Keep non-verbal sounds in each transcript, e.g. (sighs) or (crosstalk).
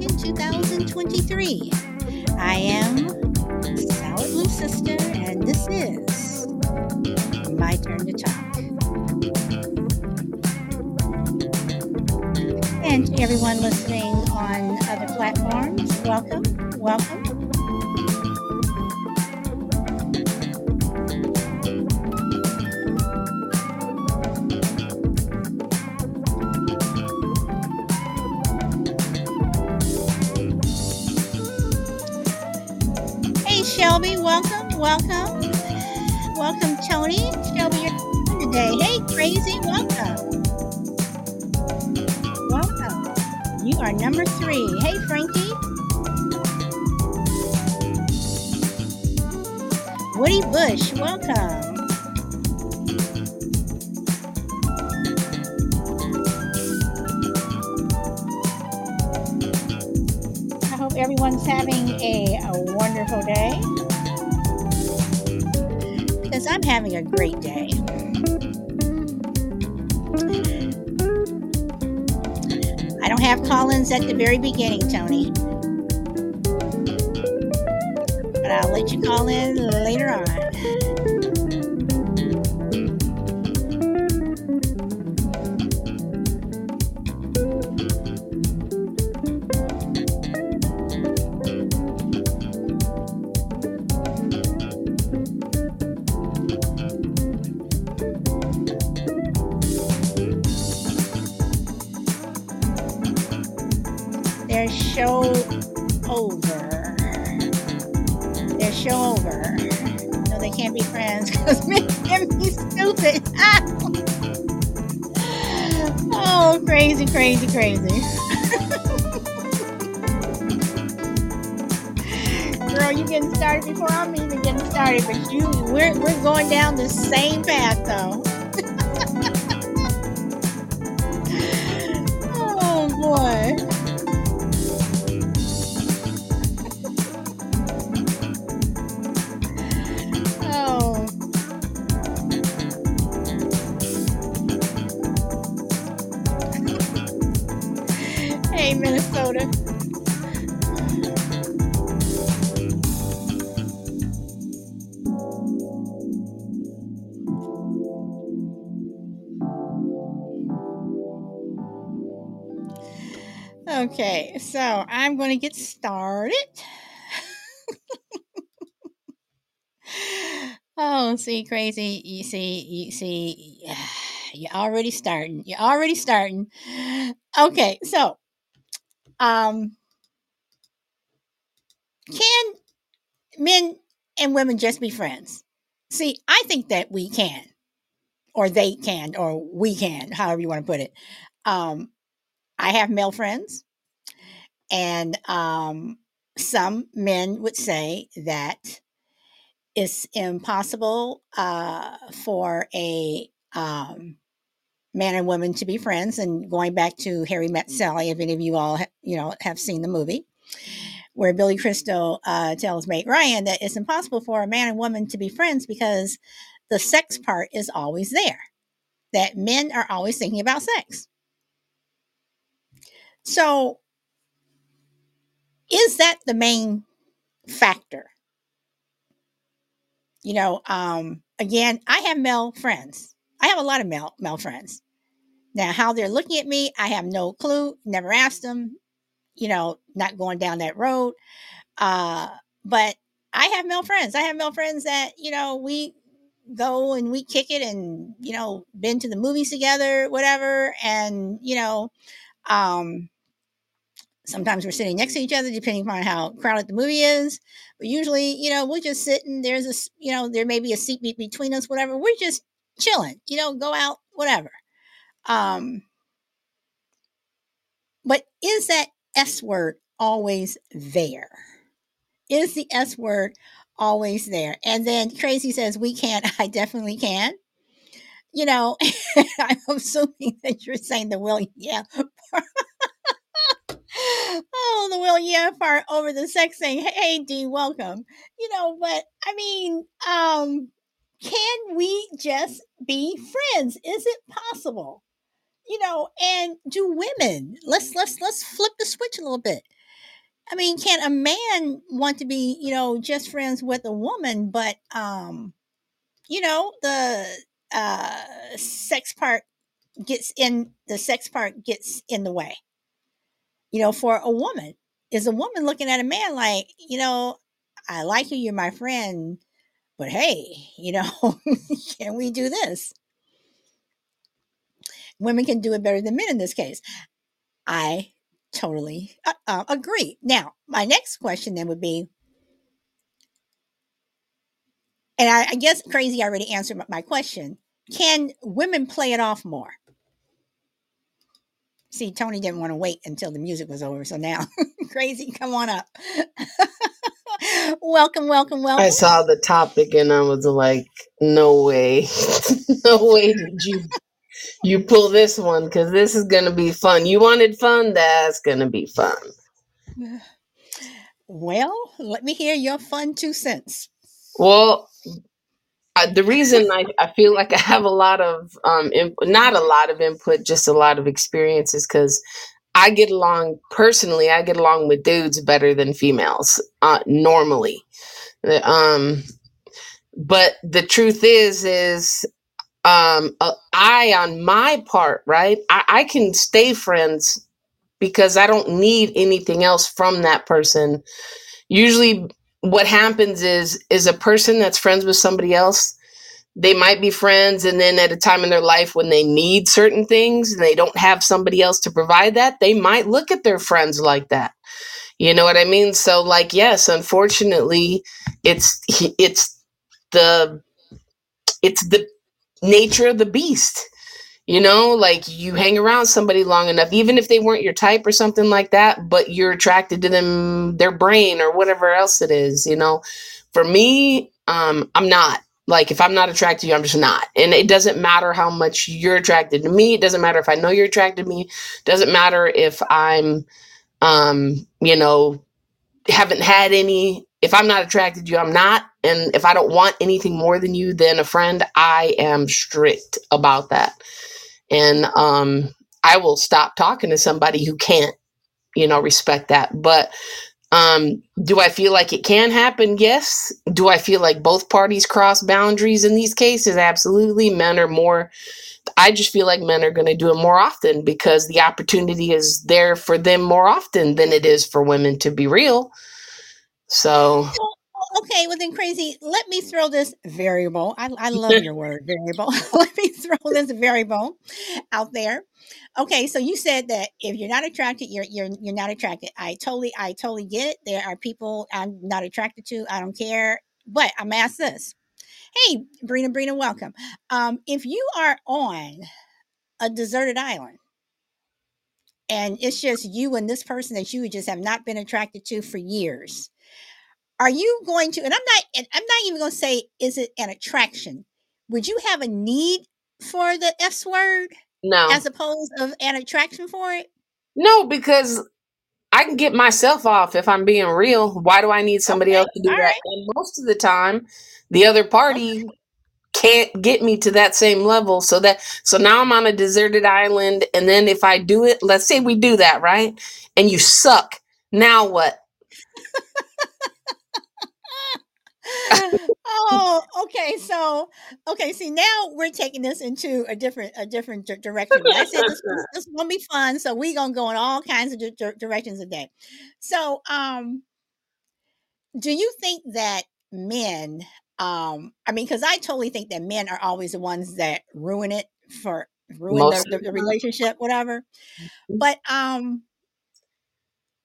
2nd, 2023. I am Solid Blue Sister, and this is my turn to talk. And everyone listening on other platforms, welcome, welcome. Welcome, welcome. Tony. Shelby, you're today. Hey Crazy, welcome. Welcome. You are number three. Hey Frankie. Woody Bush, welcome. I hope everyone's having a, a wonderful day. I'm having a great day. I don't have call-ins at the very beginning, Tony. But I'll let you call in later on. Their show over. Their show over. No, they can't be friends (laughs) because me stupid. (laughs) oh, crazy, crazy, crazy. (laughs) Girl, you're getting started before I'm even getting started, but you we're we're going down the same path though. So I'm going to get started. Oh, see, crazy. (sighs) You see, you see, you're already starting. You're already starting. Okay, so, um, can men and women just be friends? See, I think that we can, or they can, or we can, however you want to put it. Um, I have male friends, and um, some men would say that it's impossible uh, for a um, man and woman to be friends. And going back to Harry Met Sally, if any of you all ha- you know have seen the movie, where Billy Crystal uh, tells Meg Ryan that it's impossible for a man and woman to be friends because the sex part is always there. That men are always thinking about sex. So, is that the main factor? You know, um, again, I have male friends. I have a lot of male male friends. Now, how they're looking at me, I have no clue. Never asked them. You know, not going down that road. Uh, but I have male friends. I have male friends that you know we go and we kick it, and you know, been to the movies together, whatever. And you know, um, sometimes we're sitting next to each other, depending upon how crowded the movie is. But usually, you know, we're just sitting. There's a, you know, there may be a seat be- between us, whatever. We're just chilling. You know, go out, whatever. Um, but is that S word always there? Is the S word always there? And then Crazy says, We can't (laughs) I definitely can. You know, (laughs) I'm assuming that you're saying the will, yeah. (laughs) oh, the will, yeah part over the sex thing. Hey, D, welcome. You know, but I mean, um, can we just be friends? Is it possible? you know, and do women? Let's let's let's flip the switch a little bit. I mean, can a man want to be, you know, just friends with a woman, but um, you know, the uh sex part gets in the sex part gets in the way. You know, for a woman, is a woman looking at a man like, you know, I like you, you're my friend, but hey, you know, (laughs) can we do this? Women can do it better than men in this case. I totally uh, uh, agree. Now, my next question then would be, and I, I guess crazy already answered my question. Can women play it off more? See, Tony didn't want to wait until the music was over, so now (laughs) crazy, come on up. welcome, (laughs) welcome, welcome. I saw the topic and I was like, no way. (laughs) no way did you you pull this one because this is gonna be fun. You wanted fun, that's gonna be fun. (sighs) Well, let me hear your fun two cents. Well, uh, the reason I, I feel like I have a lot of um imp- not a lot of input, just a lot of experiences because I get along personally. I get along with dudes better than females uh, normally. Um, but the truth is, is um, uh, I on my part, right? I, I can stay friends because I don't need anything else from that person. Usually, what happens is is a person that's friends with somebody else they might be friends and then at a time in their life when they need certain things and they don't have somebody else to provide that they might look at their friends like that. You know what i mean? So like yes unfortunately it's it's the it's the nature of the beast you know like you hang around somebody long enough even if they weren't your type or something like that but you're attracted to them their brain or whatever else it is you know? For me um i'm not. Like if i'm not attracted to you i'm just not. And it doesn't matter how much you're attracted to me it doesn't matter if i know you're attracted to me it doesn't matter if i'm um you know haven't had any if i'm not attracted to you i'm not. And if i don't want anything more than you than a friend i am strict about that and um i will stop talking to somebody who can't you know respect that. But um do i feel like it can happen? Yes. Do i feel like both parties cross boundaries in these cases? Absolutely. Men are more i just feel like men are going to do it more often because the opportunity is there for them more often than it is for women to be real. So okay, well then, crazy. Let me throw this variable. I, I (laughs) love your word variable. (laughs) let me throw this variable out there. Okay, so you said that if you're not attracted, you're you're you're not attracted. I totally I totally get it. There are people I'm not attracted to. I don't care. But I'm asked this. Hey, Brina, Brina, welcome. Um, if you are on a deserted island and it's just you and this person that you just have not been attracted to for years, are you going to? And I'm not. And I'm not even going to say is it an attraction. Would you have a need for the F word no as opposed of an attraction for it? no because i can get myself off if i'm being real why do i need somebody Okay, else to do all that right. and most of the time the other Okay. party can't get me to that same level so that so now i'm on a deserted island and then if i do it let's say we do that right and you suck now what (laughs) oh, okay. So, okay. See, now we're taking this into a different, a different di- direction. I said this, this, this is gonna be fun, so we're gonna go in all kinds of di- directions today. So, um, do you think that men, um, I mean, because I totally think that men are always the ones that ruin it for ruin the, the, the relationship, whatever. But um,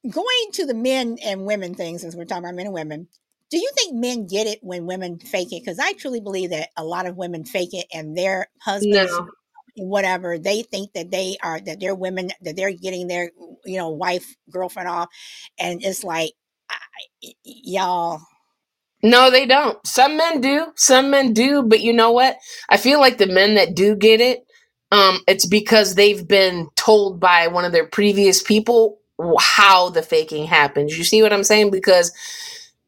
going to the men and women thing, since we're talking about men and women, do you think men get it when women fake it? Because I truly believe that a lot of women fake it, and their husbands, no whatever, they think that they are that they're women that they're getting their you know wife girlfriend off, and it's like I, y'all. no they don't some men do some men do but you know what i feel like the men that do get it um it's because they've been told by one of their previous people how the faking happens you see what i'm saying because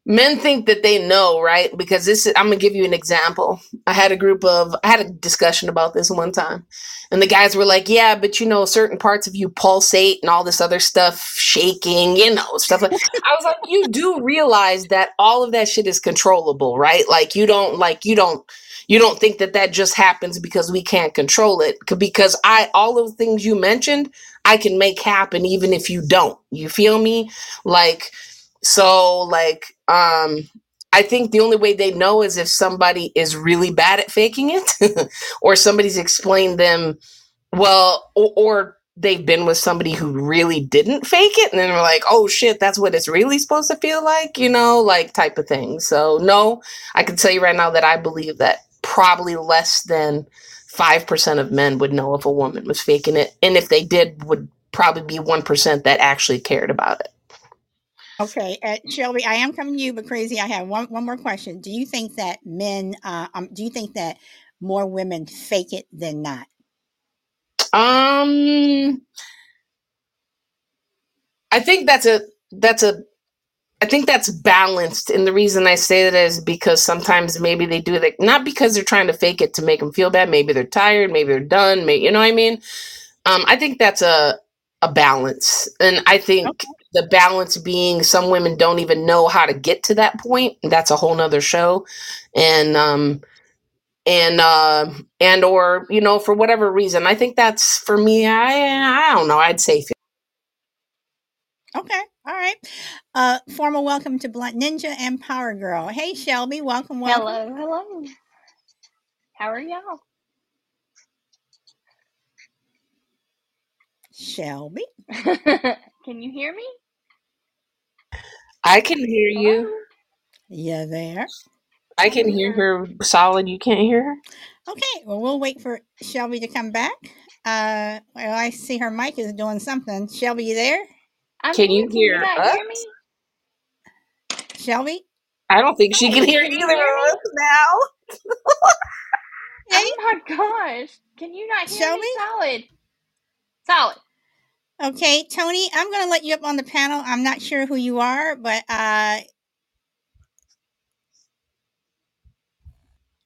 men think that they know, right? Because this is, I'm gonna give you an example. I had a group of, I had a discussion about this one time, and the guys were like, "Yeah, but you know, certain parts of you pulsate and all this other stuff, shaking, you know, stuff like." (laughs) I was like, "You do realize that all of that shit is controllable, right? Like you don't, like you don't." You don't think that that just happens because we can't control it because I all of the things you mentioned I can make happen even if you don't. You feel me? Like so like um I think the only way they know is if somebody is really bad at faking it (laughs) or somebody's explained them well or, or they've been with somebody who really didn't fake it and then we're like oh shit that's what it's really supposed to feel like you know like type of thing. So no i can tell you right now that i believe that probably less than 5% of men would know if a woman was faking it and if they did would probably be 1% that actually cared about it Okay, uh, Shelby, I am coming to you, but crazy. I have one one more question. Do you think that men? Uh, um, do you think that more women fake it than not? Um, I think that's a that's a I think that's balanced, and the reason I say that is because sometimes maybe they do it not because they're trying to fake it to make them feel bad. Maybe they're tired. Maybe they're done. Maybe you know what I mean. Um, I think that's a a balance, and I think Okay. the balance being some women don't even know how to get to that point. That's a whole nother show, and um, and uh, and or you know for whatever reason, I think that's for me. I I don't know. I'd say Okay. All right. Uh, formal welcome to Blunt Ninja and Power Girl. Hey, Shelby. Welcome. Welcome. Hello, hello. How are y'all? Shelby. (laughs) Can you hear me? I can hear you. Yeah, there. I can hear her solid. You can't hear her. Okay. Well, we'll wait for Shelby to come back. Uh, well, I see her mic is doing something. Shelby, you there? I'm Can you here. Can hear you not us? hear me? Shelby? I don't think she can hear can you either hear of us now. Hey, Oh my gosh. Can you not hear Shelby? me? Solid. Solid. Okay, Tony, I'm going to let you up on the panel. I'm not sure who you are, but uh,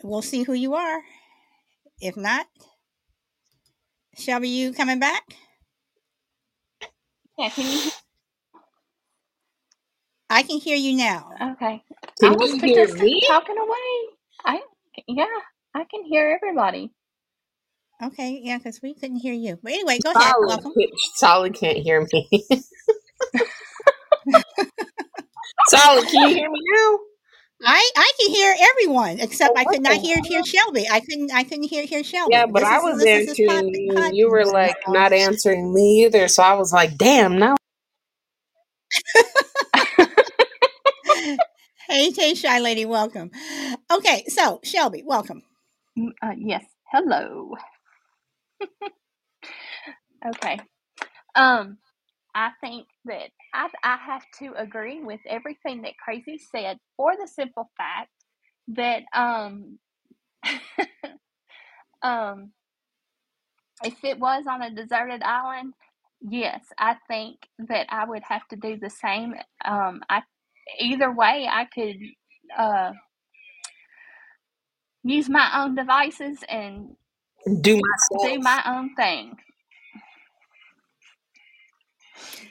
we'll see who you are. If not, Shelby, you coming back? Yeah, can you I can hear you now. Okay. I was you hear just me? talking away. I yeah, I can hear everybody. Okay, yeah, because we couldn't hear you. But anyway, go ahead. Solid, Welcome. can't- solid can't hear me. (laughs) solid, can you hear me now? I I can hear everyone except Oh, I could not okay. hear hear Shelby. I couldn't I couldn't hear hear Shelby. Yeah, but This I is was this there is too. pod, You, pod you were like not answering me either, so I was like, "Damn!" Now (laughs) hey, hey, shy lady, welcome. Okay, so Shelby, welcome. Mm, Uh, yes. Hello. (laughs) Okay. Um, I think that I I have to agree with everything that Crazy said for the simple fact that um (laughs) um if it was on a deserted island, yes, I think that I would have to do the same. Um, I either way, I could uh use my own devices and do do myself. my own thing.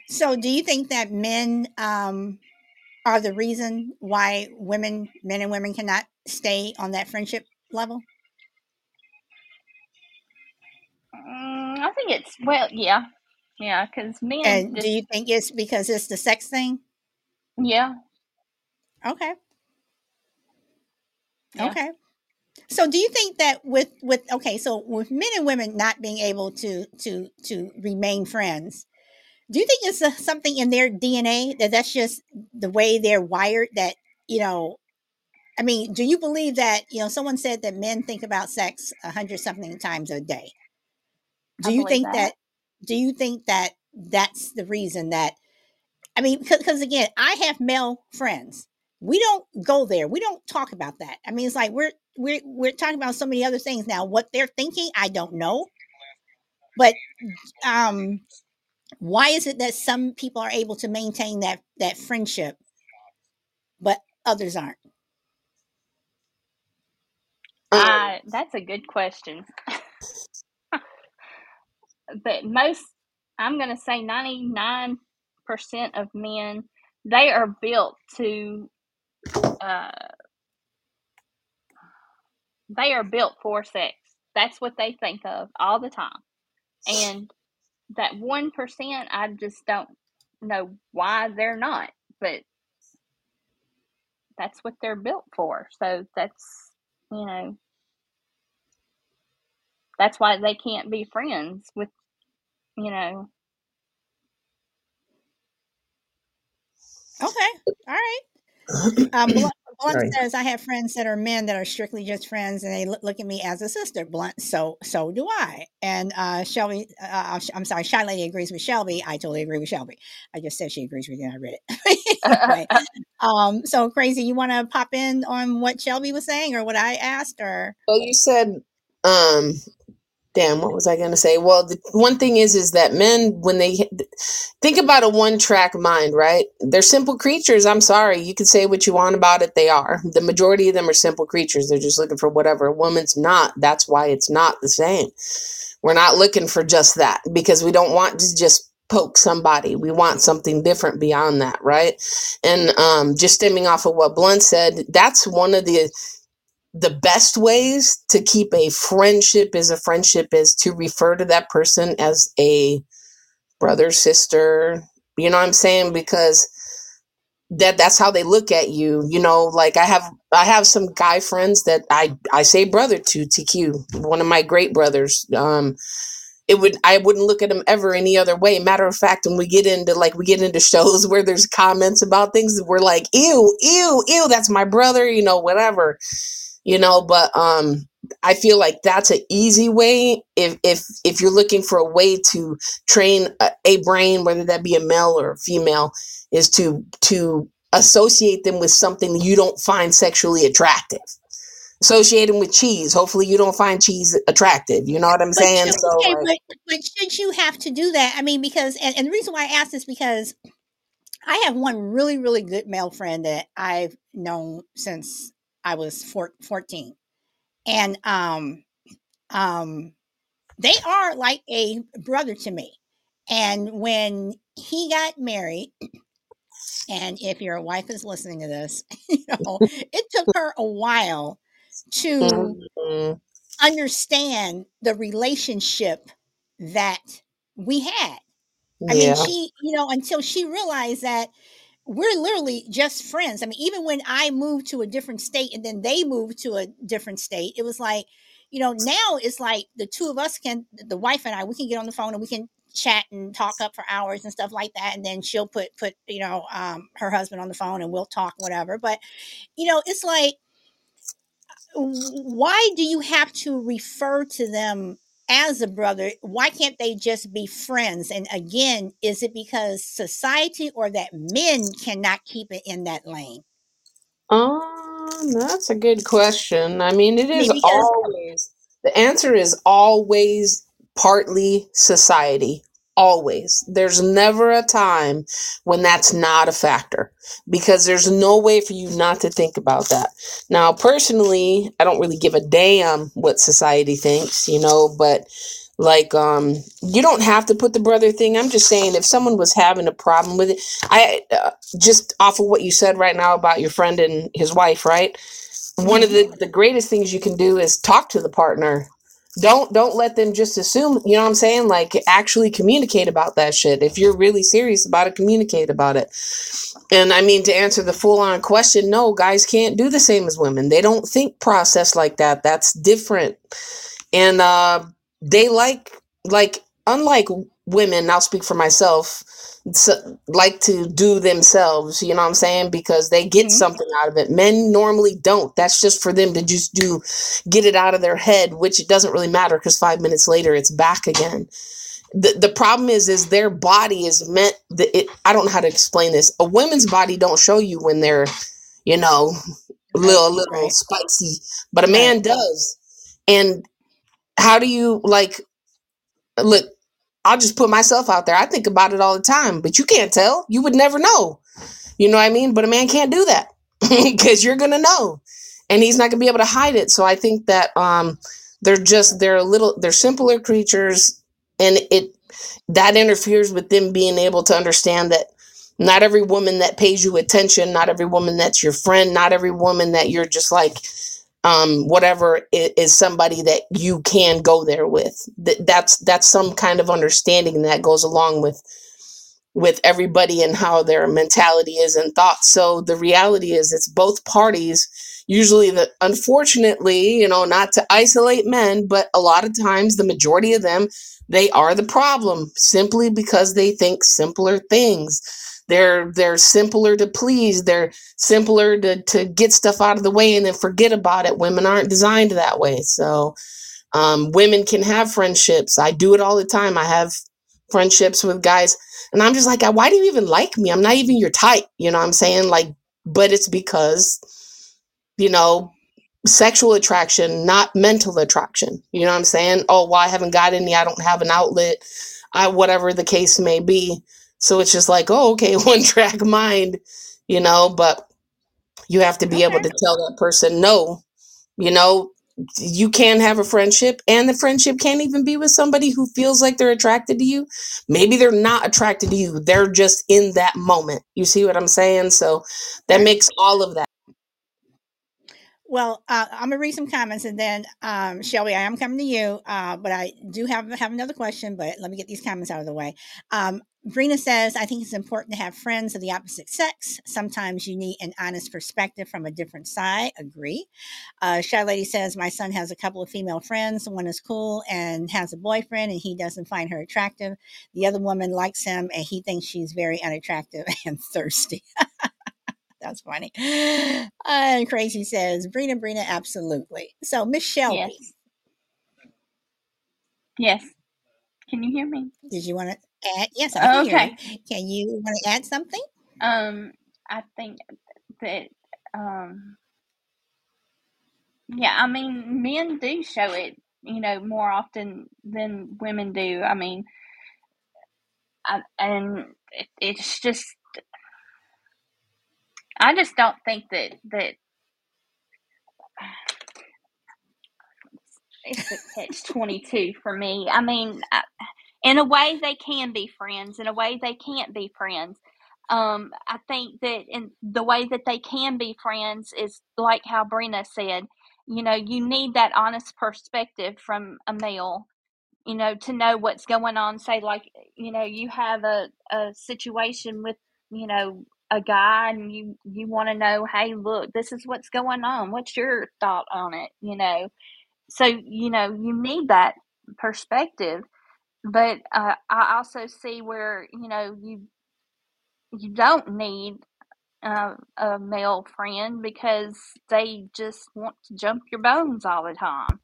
So, do you think that men um, are the reason why women, men and women, cannot stay on that friendship level? Mm, I think it's well, yeah, yeah, because men And do you think it's because it's the sex thing? yeah, Okay, yeah. okay. So, do you think that with with okay, so with men and women not being able to to to remain friends, do you think it's a, something in their DNA that that's just the way they're wired? That you know, I mean, do you believe that you know? Someone said that men think about sex a hundred something times a day. Do I you think that. that? Do you think that that's the reason that? I mean, because again, I have male friends. We don't go there. We don't talk about that. I mean, it's like we're we're we're talking about so many other things now. What they're thinking, I don't know. But um, why is it that some people are able to maintain that that friendship, but others aren't? Um, Uh, that's a good question. (laughs) but most, I'm going to say 99% of men, they are built to, uh, they are built for sex. That's what they think of all the time. And that 1%, I just don't know why they're not, but that's what they're built for. So that's, you know, that's why they can't be friends with, you know, Okay, all right. Um, Blunt, Blunt Sorry. says I have friends that are men that are strictly just friends, and they look, look at me as a sister. Blunt, so so do I. And uh, Shelby, uh, I'm sorry, Shy Lady agrees with Shelby. I totally agree with Shelby. I just said she agrees with you. and I read it. (laughs) anyway, (laughs) um, so crazy. You want to pop in on what Shelby was saying or what I asked, or Well, you said, um, damn, what was I going to say? Well, the one thing is, is that men, when they think about a one track mind, right? They're simple creatures. I'm sorry. You can say what you want about it. They are. The majority of them are simple creatures. They're just looking for whatever a woman's not. That's why it's not the same. We're not looking for just that because we don't want to just poke somebody. We want something different beyond that, right? And um, just stemming off of what Blunt said, that's one of the the best ways to keep a friendship as a friendship is to refer to that person as a brother, sister. You know what I'm saying? Because that that's how they look at you. You know, like I have I have some guy friends that I I say brother to TQ, one of my great brothers. Um it would I wouldn't look at him ever any other way. Matter of fact, when we get into like we get into shows (laughs) where there's comments about things, we're like, ew, ew, ew, that's my brother, you know, whatever you know but um i feel like that's an easy way if if if you're looking for a way to train a, a brain whether that be a male or a female is to to associate them with something you don't find sexually attractive. Associate them with cheese. Hopefully you don't find cheese attractive. You know what i'm but saying? should, so okay, like, but, but should you have to do that? I mean, because and, and the reason why I asked is because I have one really really good male friend that I've known since I was four, 14. And um um they are like a brother to me. And when he got married, and if your wife is listening to this, (laughs) you know, it took (laughs) her a while to mhm. understand the relationship that we had. I mean, she, you know, until she realized that we're literally just friends. I mean, even when I moved to a different state and then they moved to a different state, it was like, you know, now it's like the two of us can, the wife and I, we can get on the phone and we can chat and talk up for hours and stuff like that. And then she'll put, put, you know, um, her husband on the phone and we'll talk, whatever. But, you know, it's like, why do you have to refer to them as a brother why can't they just be friends and again is it because society or that men cannot keep it in that lane Um, that's a good question. I mean, it i is because always, the answer is always partly society. Always. There's never a time when that's not a factor because there's no way for you not to think about that. Now, personally, I don't really give a damn what society thinks, you know, but like um you don't have to put the brother thing. I'm just saying if someone was having a problem with it, I uh, just off of what you said right now about your friend and his wife, right? One of the the greatest things you can do is talk to the partner. Don't don't let them just assume, you know what I'm saying? Like actually communicate about that shit. If you're really serious about it, communicate about it. And I mean to answer the full on question, no, guys can't do the same as women. They don't think process like that. That's different. And uh they like like unlike women, I'll speak for myself, like to do themselves, you know what I'm saying? Because they get Mhm. something out of it. Men normally don't. That's just for them to just do get it out of their head, which it doesn't really matter because five minutes later it's back again. The the problem is is their body is meant that it I don't know how to explain this. A woman's body don't show you when they're, you know, a little a little right spicy, but a man does. And how do you like look i'll just put myself out there. I think about it all the time but you can't tell. You would never know. You know what i mean? But a man can't do that (laughs) because you're gonna know, and he's not gonna be able to hide it. So I think that um, they're just they're a little they're simpler creatures, and it that interferes with them being able to understand that not every woman that pays you attention, not every woman that's your friend, not every woman that you're just like um whatever is somebody that you can go there with. Th- that's that's some kind of understanding that goes along with with everybody and how their mentality is and thoughts. So the reality is it's both parties. Usually the unfortunately you know not to isolate men but a lot of times the majority of them they are the problem simply because they think simpler things they're they're simpler to please they're simpler to, to get stuff out of the way and then forget about it. Women aren't designed that way. So um, women can have friendships. I do it all the time. I have friendships with guys, and I'm just like, why do you even like me? I'm not even your type. You know what I'm saying? Like, but it's because, you know, sexual attraction, not mental attraction. You know what I'm saying? Oh, well, I haven't got any. I don't have an outlet. I whatever the case may be. So it's just like, oh, okay, (laughs) one track mind, you know, but you have to be able to tell that person no you know you can have a friendship and the friendship can't even be with somebody who feels like they're attracted to you maybe they're not attracted to you they're just in that moment you see what i'm saying so that makes all of that Well, uh, I'm gonna read some comments and then um, Shelby, I am coming to you, uh, but I do have have another question. But let me get these comments out of the way. Um, Brina says, "I think it's important to have friends of the opposite sex. Sometimes you need an honest perspective from a different side. Agree." Uh, Shy Lady says, "My son has a couple of female friends. One is cool and has a boyfriend, and he doesn't find her attractive. The other woman likes him, and he thinks she's very unattractive (laughs) and thirsty." (laughs) That's funny. And Crazy says, Brina, Brina, absolutely. So, Miss Shelby, Yes. Yes. Can you hear me? did you want to add? Yes, I can hear Okay. you. Can you want to add something? Um, I think that um, yeah, I mean, men do show it, you know, more often than women do. I mean, I, and it, it's just, I just don't think that that (sighs) it's a catch twenty two for me. I mean, I, in a way they can be friends, in a way they can't be friends. Um, I think that in the way that they can be friends is like how Brina said. You know, you need that honest perspective from a male. You know, to know what's going on. Say, like, you know, you have a a situation with, you know, a guy, and you you want to know, hey, look, this is what's going on. What's your thought on it? You know, so you know, you need that perspective but uh, I also see where you know you you don't need uh, a male friend because they just want to jump your bones all the time.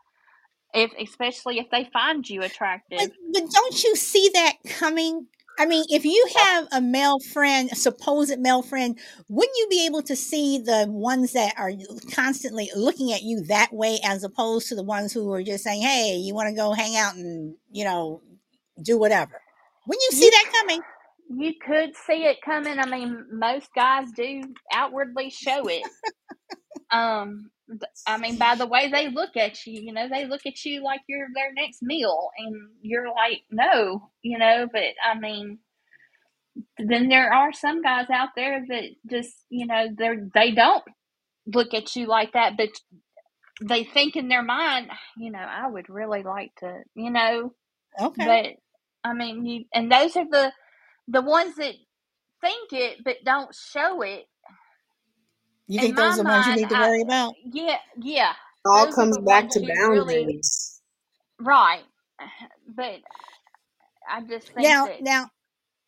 If especially if they find you But, attractive. but don't you see that coming? I mean, if you have a male friend, a supposed male friend, wouldn't you be able to see the ones that are constantly looking at you that way as opposed to the ones who are just saying, hey, you want to go hang out and, you know, do whatever? Wouldn't you see You that coming? you could see it coming. I mean, most guys do outwardly show it. um, I mean, by the way they look at you, you know, they look at you like you're their next meal, and you're like, no, you know. But I mean, then there are some guys out there that just you know they're they don't look at you like that but they think in their mind you know i would really like to you know Okay. But i mean you and those are the the ones that think it but don't show it. You in think those are the ones you need to I, worry about? yeah yeah. All those comes back to you really boundaries. Right. (sighs) But i just think Now, that now,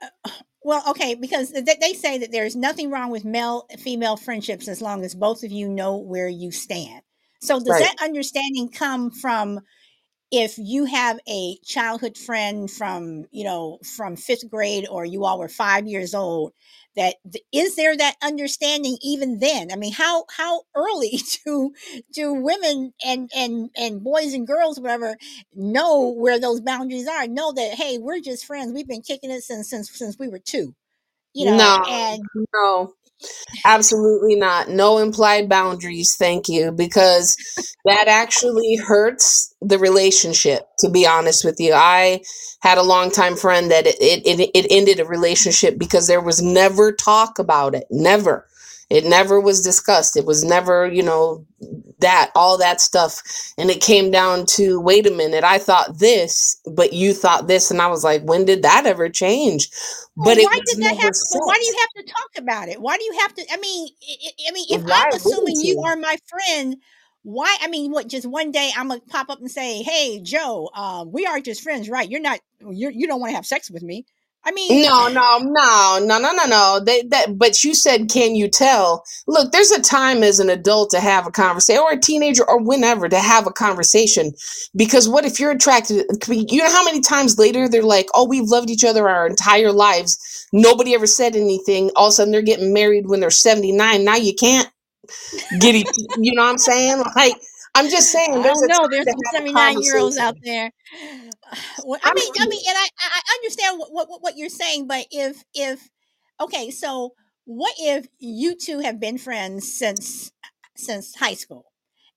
uh, well, okay, because th- they say that there's nothing wrong with male female friendships as long as both of you know where you stand. So, does right. that understanding come from if you have a childhood friend from you know from fifth grade or you all were five years old? that is there that understanding even then? I mean, how how early (laughs) do do women and and and boys and girls whatever know where those boundaries are? Know that hey, we're just friends. We've been kicking it since since since we were two you know no and no Absolutely not. No implied boundaries, thank you, because that actually hurts the relationship, to be honest with you. I had a longtime friend that it, it, it ended a relationship because there was never talk about it. Never. It never was discussed. It was never, you know, that, all that stuff. And it came down to wait a minute, I thought this, but you thought this. And I was like, when did that ever change? Well, But why did that have? But why do you have to talk about it? Why do you have to? I mean, I, mean, if Why I'm assuming you you? are my friend, why? I mean, what? Just one day I'm gonna pop up and say, "Hey, Joe, um, we are just friends, right? You're not. You're, you don't want to have sex with me." I mean, No, no, no, no, no, no, no. They, that, but you said, can you tell? Look, there's a time as an adult to have a conversation, or a teenager, or whenever to have a conversation. Because what if you're attracted? You know how many times later they're like, "Oh, we've loved each other our entire lives. Nobody ever said anything. All of a sudden, they're getting married when they're 79. Now you can't get it. You know what I'm saying? Like, I'm just saying, there's know. There's some 79 year olds out there. (sighs) Well, I mean, I mean, and I, I I understand what, what what you're saying, but if if okay, so what if you two have been friends since since high school,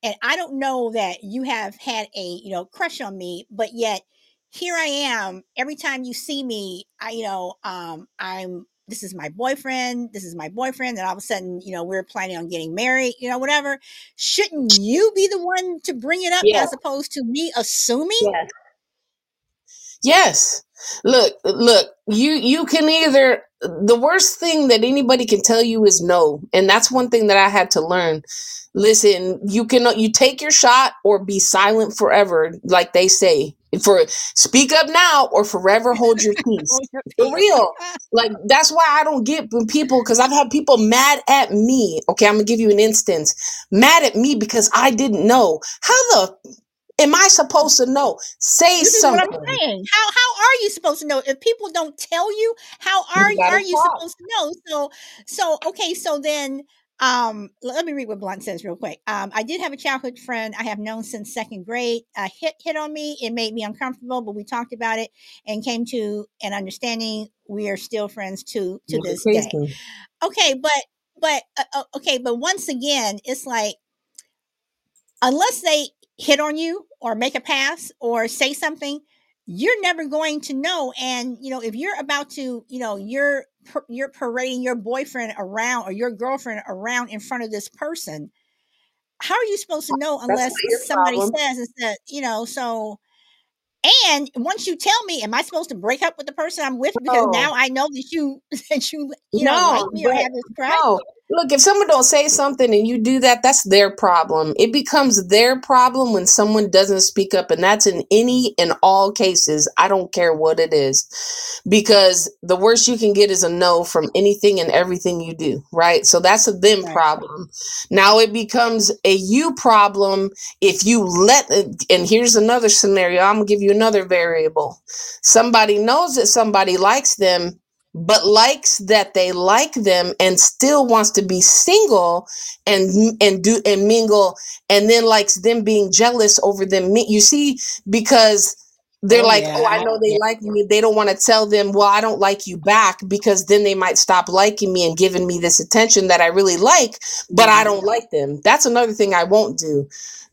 and I don't know that you have had a you know crush on me, but yet here I am. Every time you see me, I you know um I'm this is my boyfriend. This is my boyfriend, and all of a sudden you know we're planning on getting married. You know whatever. Shouldn't you be the one to bring it up as opposed to me assuming? Yes. Look, look, you you can either the worst thing that anybody can tell you is no. And that's one thing that I had to learn. Listen, you can you take your shot or be silent forever, like they say. For speak up now or forever hold your (laughs) peace. For real. Like that's why I don't get when people because I've had people mad at me. Okay, I'm gonna give you an instance. Mad at me because I didn't know. How the am I supposed to know? Say This is what I'm something. saying. How how are you supposed to know if people don't tell you? How are You are you talk. supposed to know? So so okay. So then um let me read what Blunt says real quick. Um, I did have a childhood friend I have known since second grade. Uh, hit hit on me. It made me uncomfortable, but we talked about it and came to an understanding. We are still friends to to this day. Okay, but but uh, uh, okay, but once again, it's like unless they hit on you or make a pass or say something you're never going to know and you know if you're about to you know you're you're parading your boyfriend around or your girlfriend around in front of this person how are you supposed to know unless somebody problem. says and says you know so and once you tell me am i supposed to break up with the person i'm with because No, now i know that you (laughs) that you you know like no, me or have this crush no. Look, if someone don't say something and you do that, that's their problem. It becomes their problem when someone doesn't speak up, and that's in any and all cases. I don't care what it is, because the worst you can get is a no from anything and everything you do, right? So that's a them right problem. Now it becomes a you problem if you let. And here's another scenario. I'm gonna give you another variable. Somebody knows that somebody likes them but likes that they like them and still wants to be single and and do and mingle and then likes them being jealous over them. You see because they're oh like yeah oh i know they yeah like me. They don't want to tell them well i don't like you back because then they might stop liking me and giving me this attention that i really like but i hmm don't like them. That's another thing i won't do.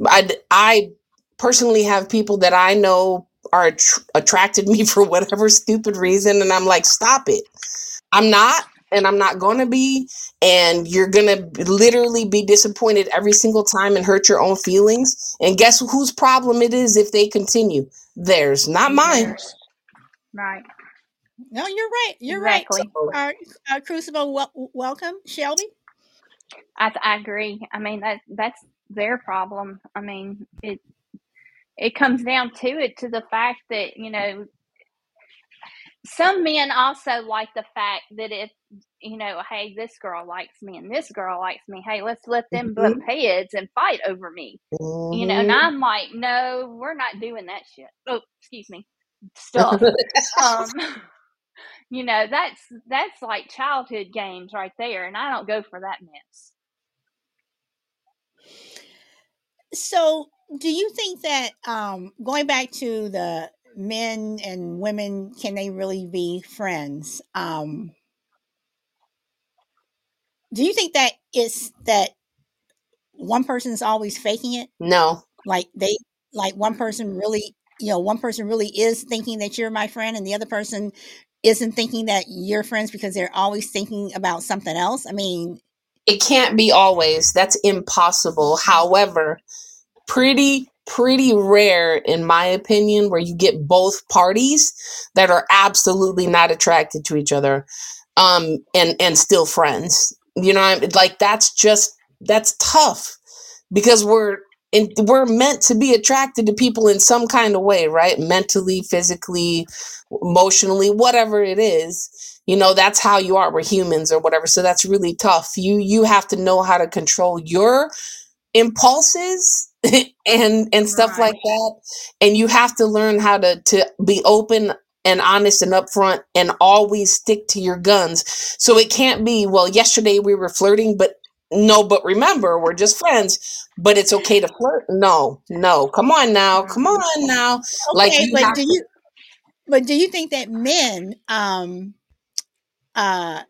I i personally have people that i know are attr attracted me (laughs) for whatever stupid reason and i'm like stop it I'm not, and I'm not going to be. And you're going to literally be disappointed every single time and hurt your own feelings. And guess whose problem it is if they continue? Theirs, not mine. Theirs. Right. no you're right you're right Exactly. So, uh, uh crucible wel- welcome shelby I I agree. I mean that that's their problem. I mean it it comes down to it to the fact that you know some men also like the fact that if you know hey this girl likes me and this girl likes me hey let's let them bump mhm, heads and fight over me. You know and mhm. i'm like no we're not doing that shit. Oh excuse me. Stuff (laughs) um (laughs) you know that's that's like childhood games right there and i don't go for that mess. So do you think that um going back to the men and women can they really be friends um Do you think that is that one person is always faking it? No. Like they like one person really, you know, one person really is thinking that you're my friend and the other person isn't thinking that you're friends because they're always thinking about something else. I mean, it can't be always. That's impossible. However, pretty pretty rare in my opinion where you get both parties that are absolutely not attracted to each other um and and still friends. You know I'm, like that's just that's tough because we're and we're meant to be attracted to people in some kind of way right? Mentally physically emotionally whatever it is. You know that's how you are. We're humans or whatever so that's really tough. You you have to know how to control your impulses (laughs) and and stuff right. like that and you have to learn how to to be open and honest and upfront and always stick to your guns so it can't be well yesterday we were flirting but no but remember we're just friends but it's okay to flirt no no come on now come on now like Okay, you but have do to you but do you think that men um uh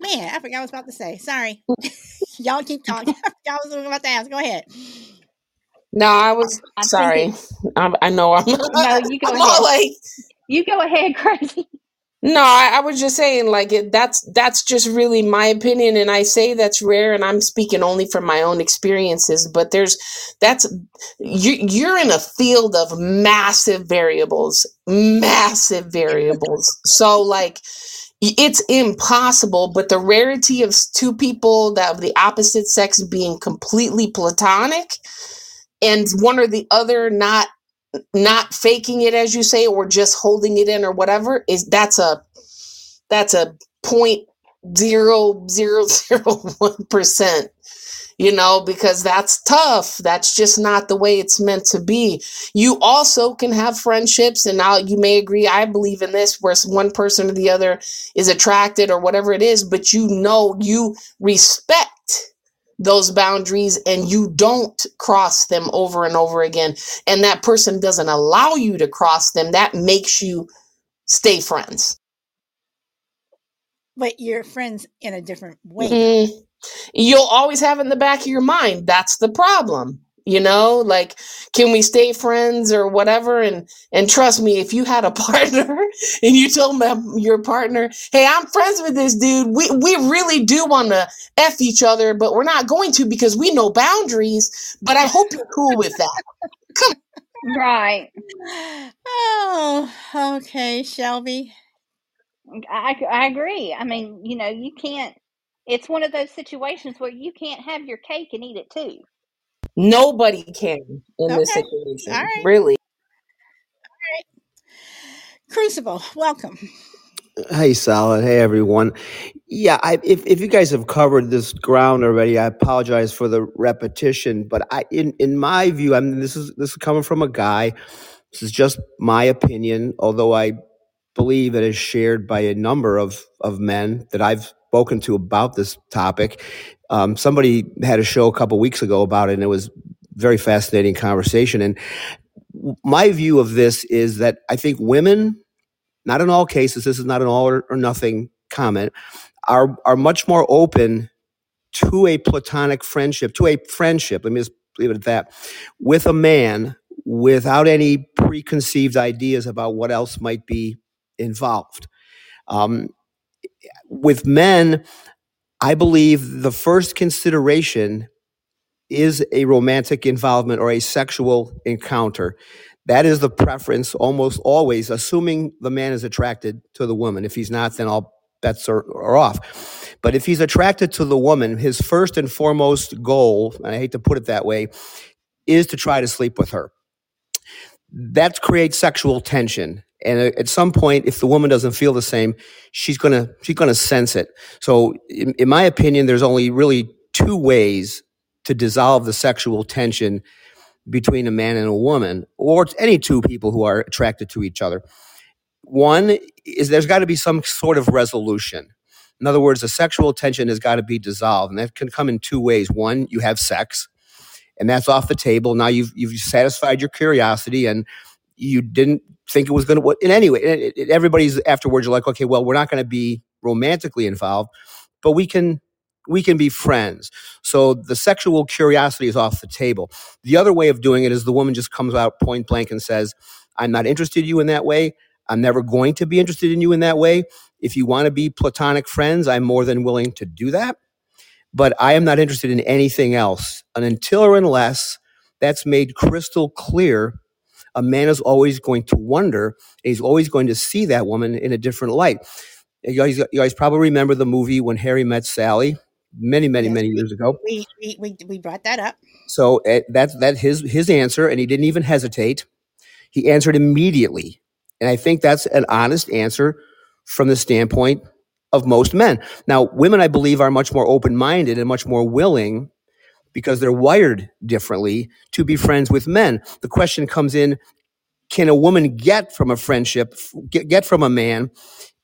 man, I forgot what I was about to say. Sorry. (laughs) Y'all keep talking. (laughs) I forgot what I was about to ask. Go ahead. No i was I think sorry it's i, I know i'm no. You go (laughs) i'm all ahead. like You go ahead, (laughs) crazy. No, I, I was just saying, like it, that's that's just really my opinion, and I say that's rare, and I'm speaking only from my own experiences. But there's that's you you're in a field of massive variables, massive variables. So like y- it's impossible. But the rarity of s- two people that of the opposite sex being completely platonic, and one or the other not not faking it as you say or just holding it in or whatever is that's a that's a point zero zero (laughs) zero one percent you know because that's tough. That's just not the way it's meant to be. You also can have friendships and now you may agree i believe in this where one person or the other is attracted or whatever it is but you know you respect those boundaries and you don't cross them over and over again and that person doesn't allow you to cross them that makes you stay friends. But you're friends in a different way. Though. Mm, you'll always have in the back of your mind that's the problem you know like can we stay friends or whatever and and trust me if you had a (laughs) partner and you told them your partner hey i'm friends with this dude we we really do want to f each other but we're not going to because we know boundaries but i hope you're cool with that Right. Oh, okay, Shelby. Mm, I I agree. I mean, you know, you can't. It's one of those situations where you can't have your cake and eat it too. Nobody can in this Okay. All situation right. really Crucible, welcome. Hey, Solid. Hey, everyone. Yeah, I, if if you guys have covered this ground already, I apologize for the repetition. But I, in in my view, I mean, this is this is coming from a guy. This is just my opinion, although I believe it is shared by a number of of men that I've spoken to about this topic. Um, somebody had a show a couple weeks ago about it, and it was very fascinating conversation. And my view of this is that I think women not in all cases, this is not an all or, or nothing comment, are are much more open to a platonic friendship, to a friendship, let me just leave it at that, with a man without any preconceived ideas about what else might be involved. Um, with men, I believe the first consideration is a romantic involvement or a sexual encounter. That is the preference almost always, assuming the man is attracted to the woman. If he's not, then all bets are, are off. But if he's attracted to the woman, his first and foremost goal, and I hate to put it that way, is to try to sleep with her. That creates sexual tension. And at some point, if the woman doesn't feel the same, she's gonna she's gonna sense it. So, in, in my opinion, there's only really two ways to dissolve the sexual tension between a man and a woman, or any two people who are attracted to each other. One is there's got to be some sort of resolution. In other words, the sexual tension has got to be dissolved, and that can come in two ways. One, you have sex, and that's off the table. Now you've you've satisfied your curiosity, and you didn't think it was going to. In any way, it, it, everybody's afterwards. You're like, okay, well, we're not going to be romantically involved, but we can we can be friends. So the sexual curiosity is off the table. The other way of doing it is the woman just comes out point blank and says, I'm not interested in you in that way. I'm never going to be interested in you in that way. If you want to be platonic friends, I'm more than willing to do that. But I am not interested in anything else. And until or unless that's made crystal clear, a man is always going to wonder, and he's always going to see that woman in a different light. You guys, you guys probably remember the movie When Harry Met Sally, many, many, Yes, many years ago. we we we, we brought that up. So uh, that's that his his answer, and he didn't even hesitate. He answered immediately, and I think that's an honest answer from the standpoint of most men. Now, women, I believe, are much more open minded and much more willing because they're wired differently to be friends with men. The question comes in: Can a woman get from a friendship, get, get from a man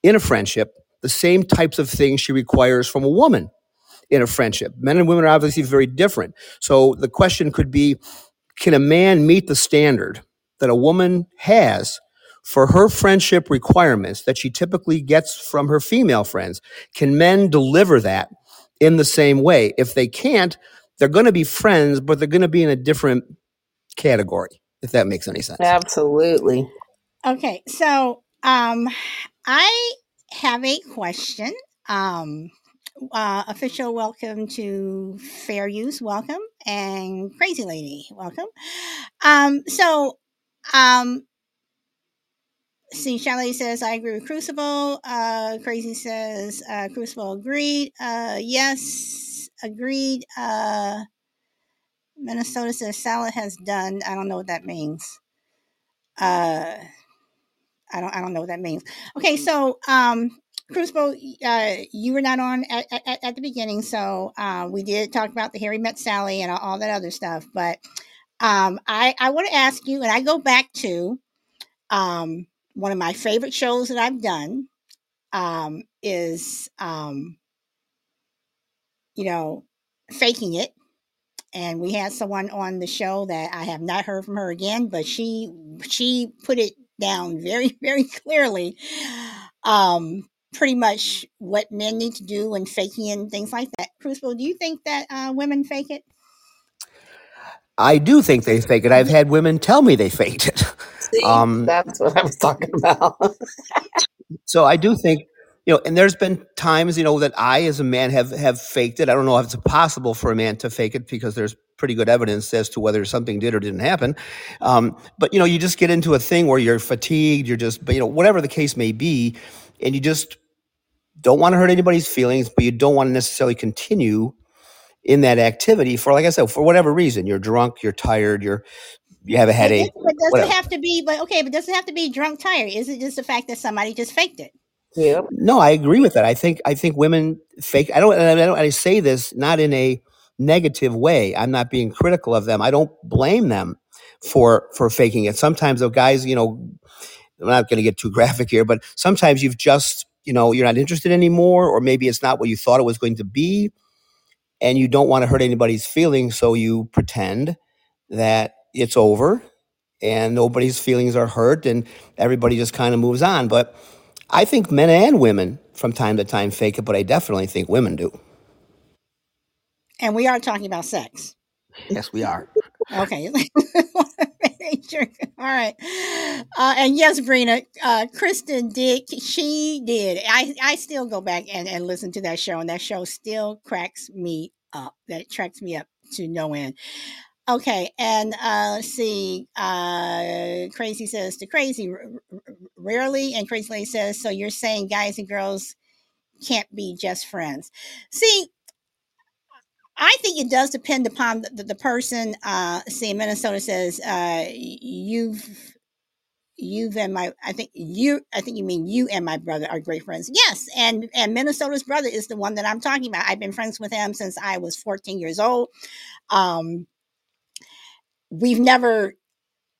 in a friendship, the same types of things she requires from a woman in a friendship? Men and women are obviously very different. So the question could be can a man meet the standard that a woman has for her friendship requirements that she typically gets from her female friends? Can men deliver that in the same way? If they can't, they're going to be friends, but they're going to be in a different category, if that makes any sense. Absolutely. Okay, so um, I have a question. Um, uh, official welcome to Fair Use, welcome, and Crazy Lady, welcome. Um, so um, see, Chalet says I agree with Crucible. Uh, Crazy says uh, Crucible agreed. Uh, yes, agreed. Uh, Minnesota says salad has done. I don't know what that means. Uh, I don't. I don't know what that means. Okay, so um, Crucible, uh, you were not on at, at, at the beginning, so uh, we did talk about the Harry Met Sally and all, all that other stuff. But um, I I want to ask you, and I go back to um, one of my favorite shows that I've done um, is um, you know faking it and we had someone on the show that I have not heard from her again, but she she put it down very (laughs) very clearly, um, pretty much what men need to do when faking and things like that. Crucible, do you think that uh, women fake it? I do think they fake it. I've had women tell me they faked it. (laughs) See, Um, that's what I was talking about. so I do think, you know, and there's been times, you know, that I, as a man, have have faked it. I don't know if it's possible for a man to fake it because there's pretty good evidence as to whether something did or didn't happen. Um, but you know, you just get into a thing where you're fatigued, you're just, you know, whatever the case may be, and you just don't want to hurt anybody's feelings, but you don't want to necessarily continue in that activity for, like I said, for whatever reason. You're drunk, you're tired, you're you have a headache, it, but does it have to be? But okay, but does it have to be drunk tired? Is it just the fact that somebody just faked it? Yep. No, I agree with that. I think I think women fake. I don't. I don't. I say this not in a negative way. I'm not being critical of them. I don't blame them for for faking it. Sometimes the guys, you know, I'm not going to get too (laughs) graphic here, but sometimes you've just, you know, you're not interested anymore, or maybe it's not what you thought it was going to be, and you don't want to hurt anybody's feelings, so you pretend that it's over and nobody's feelings are hurt, and everybody just kind of moves on. But I think men and women from time to time fake it, but I definitely think women do. And we are talking about sex. Yes, we are. Okay. (laughs) All right. Uh, and yes, Brina, uh, Kristen did. She did. I, I still go back and, and listen to that show, and that show still cracks me up. That cracks me up to no end. Okay. And uh, see. Uh, Crazy says to Crazy, r- r- rarely. And Crazy says, so you're saying guys and girls can't be just friends. See, I think it does depend upon the, the, the person. Uh, see, Minnesota says uh, you've you've and my I think you I think you mean you and my brother are great friends. Yes, and and Minnesota's brother is the one that I'm talking about. I've been friends with him since I was 14 years old. Um, we've never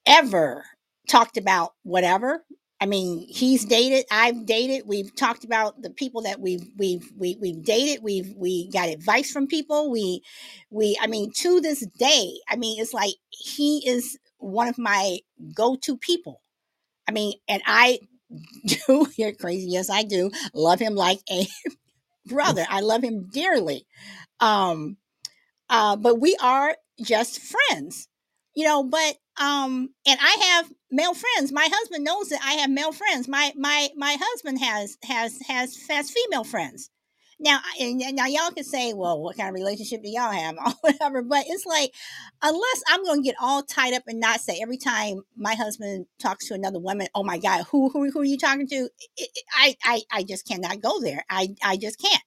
ever talked about whatever. I mean, he's dated, I've dated, we've talked about the people that we've we've we, we've dated, we've we got advice from people. We we I mean, to this day, I mean, it's like he is one of my go-to people. I mean, and I (laughs) do, you're crazy, yes, I do love him like a (laughs) brother. I love him dearly. Um, uh, but we are just friends, you know. But um, and I have male friends. My husband knows that I have male friends. My my my husband has has has has female friends. Now, and now y'all can say, well, what kind of relationship do y'all have (laughs) or whatever, but it's like, unless I'm going to get all tied up and not say every time my husband talks to another woman, oh my God, who, who, who are you talking to? I, I, I just cannot go there. I, I just can't,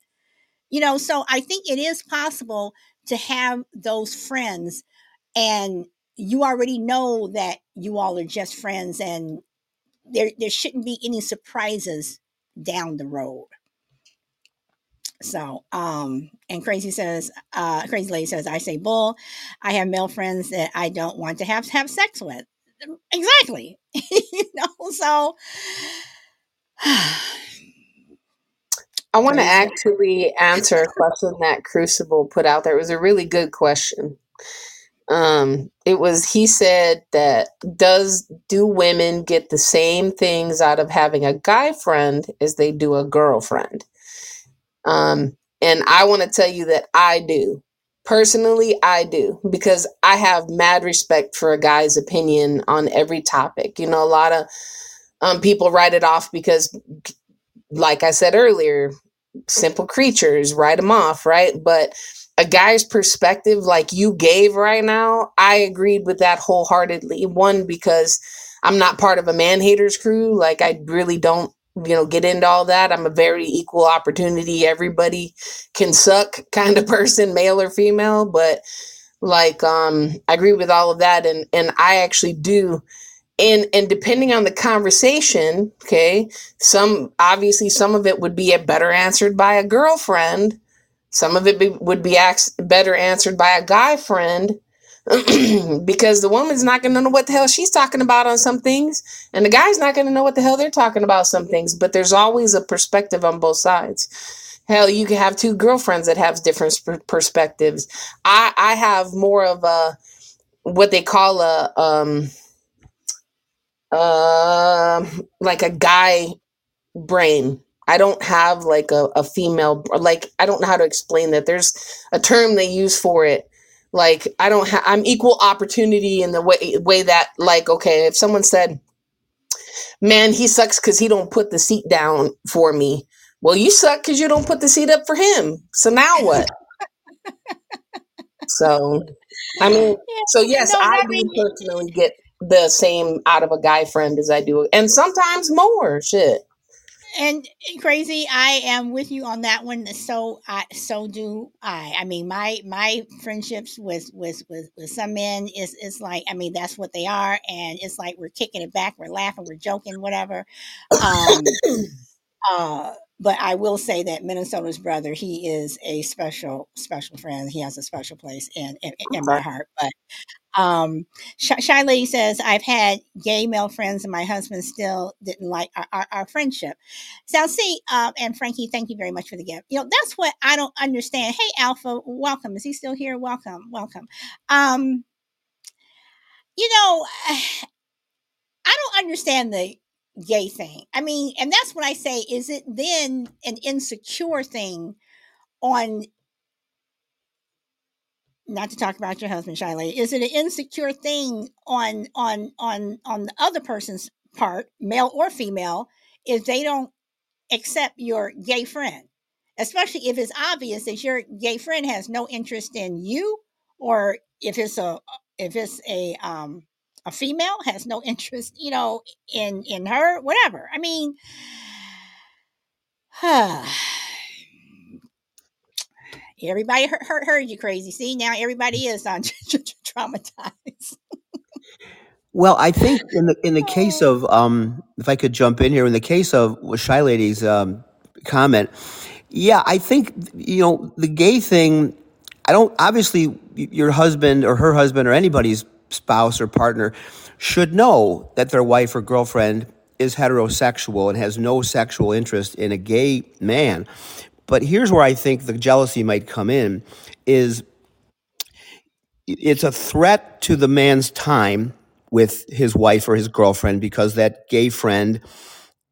you know, so I think it is possible to have those friends and you already know that you all are just friends and there, there shouldn't be any surprises down the road. So, um, and crazy says, uh, crazy lady says, I say bull. I have male friends that I don't want to have have sex with. Exactly. (laughs) you know, so (sighs) I want to actually answer a question that Crucible put out there. It was a really good question. Um, it was he said that does do women get the same things out of having a guy friend as they do a girlfriend? Um, and I want to tell you that I do. Personally, I do because I have mad respect for a guy's opinion on every topic. You know, a lot of um, people write it off because, like I said earlier, simple creatures write them off, right? But a guy's perspective, like you gave right now, I agreed with that wholeheartedly. One, because I'm not part of a man haters crew. Like, I really don't you know get into all that i'm a very equal opportunity everybody can suck (laughs) kind of person male or female but like um i agree with all of that and and i actually do and and depending on the conversation okay some obviously some of it would be a better answered by a girlfriend some of it be, would be ax- better answered by a guy friend (clears throat) because the woman's not going to know what the hell she's talking about on some things, and the guy's not going to know what the hell they're talking about some things. But there's always a perspective on both sides. Hell, you can have two girlfriends that have different perspectives. I I have more of a what they call a um uh, like a guy brain. I don't have like a, a female like I don't know how to explain that. There's a term they use for it like I don't have I'm equal opportunity in the way way that like okay, if someone said, "Man, he sucks cuz he don't put the seat down for me." Well, you suck cuz you don't put the seat up for him. So now what? (laughs) so I mean, yeah, so yes, no, I do personally get the same out of a guy friend as I do, and sometimes more. Shit and crazy i am with you on that one so i so do i. I mean my my friendships with with with, with some men is is like i mean that's what they are and it's like we're kicking it back we're laughing we're joking whatever. Um (coughs) uh but i will say that minnesota's brother he is a special special friend. He has a special place in in, in my heart but um, Shy Lady says, I've had gay male friends and my husband still didn't like our, our, our friendship. So, see, uh, and Frankie, thank you very much for the gift. You know, that's what I don't understand. Hey, Alpha, welcome. Is he still here? Welcome, welcome. Um, you know, (sighs) I don't understand the gay thing. I mean, and that's what I say. Is it then an insecure thing on not to talk about your husband, Shiley, is it an insecure thing on on on on the other person's part, male or female, if they don't accept your gay friend? Especially if it's obvious that your gay friend has no interest in you, or if it's a if it's a um a female has no interest, you know, in in her, whatever. I mean, (sighs) (sighs) (sighs) Everybody heard, heard, heard you crazy. See, now everybody is on (laughs) (laughs) traumatized. Well, I think in the in the case of um, if I could jump in here, in the case of Shy Lady's um, comment, yeah, I think you know the gay thing. I don't obviously your husband or her husband or anybody's spouse or partner should know that their wife or girlfriend is heterosexual and has no sexual interest in a gay man. But here's where I think the jealousy might come in is it's a threat to the man's time with his wife or his girlfriend because that gay friend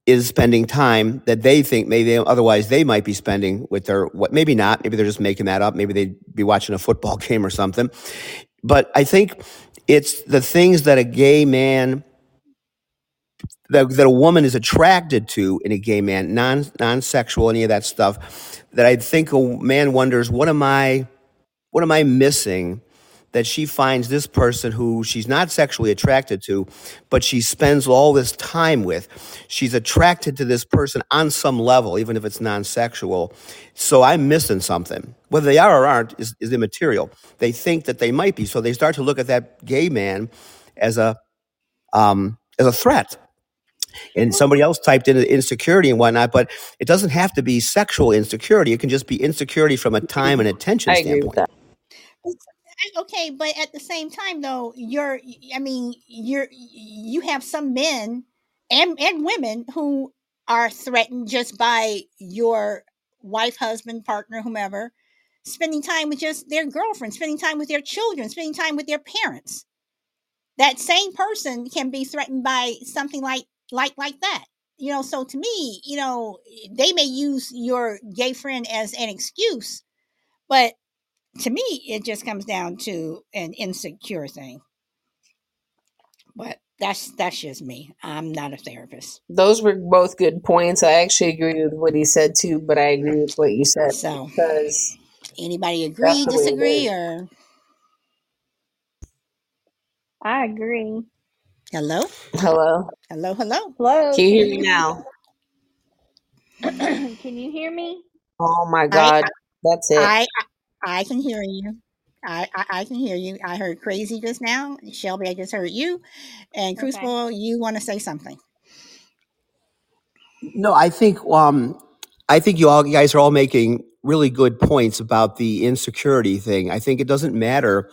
is spending time that they think maybe otherwise they might be spending with their what maybe not. Maybe they're just making that up. Maybe they'd be watching a football (laughs) game or something. But i think it's the things that a gay man that, that a woman is attracted to in a gay man non non-sexual any of that stuff that i think a man wonders what am i what am i missing that she finds this person who she's not sexually attracted to, but she spends all this time with. She's attracted to this person on some level, even if it's non sexual. So I'm missing something. Whether they are or aren't is, is immaterial. They think that they might be. So they start to look at that gay man as a, um, as a threat. And somebody else typed in insecurity and whatnot, but it doesn't have to be sexual insecurity. It can just be insecurity from a time and attention I agree with standpoint. that. okay but at the same time though you're i mean you're you have some men and and women who are threatened just by your wife husband partner whomever spending time with just their girlfriend spending time with their children spending time with their parents that same person can be threatened by something like like like that you know so to me you know eh, they may use your gay friend as an excuse but to me, it just comes down to an insecure thing. But that's that's just me. I'm not a therapist. Those were both good points. I actually agree with what he said too, but I agree with what you said So, because anybody agree, the way it disagree, or I agree. Hello, Hello, hello, hello? Hello, can you can hear me you now? can you hear me? Oh my I God, that's it. I I can hear you. I, I, I can hear you. I heard crazy just now. Shelby, I just heard you. And Okay. Crucible, you want to say something. No, I think um, I think you all you guys are all making really good points about the insecurity thing. I think it doesn't matter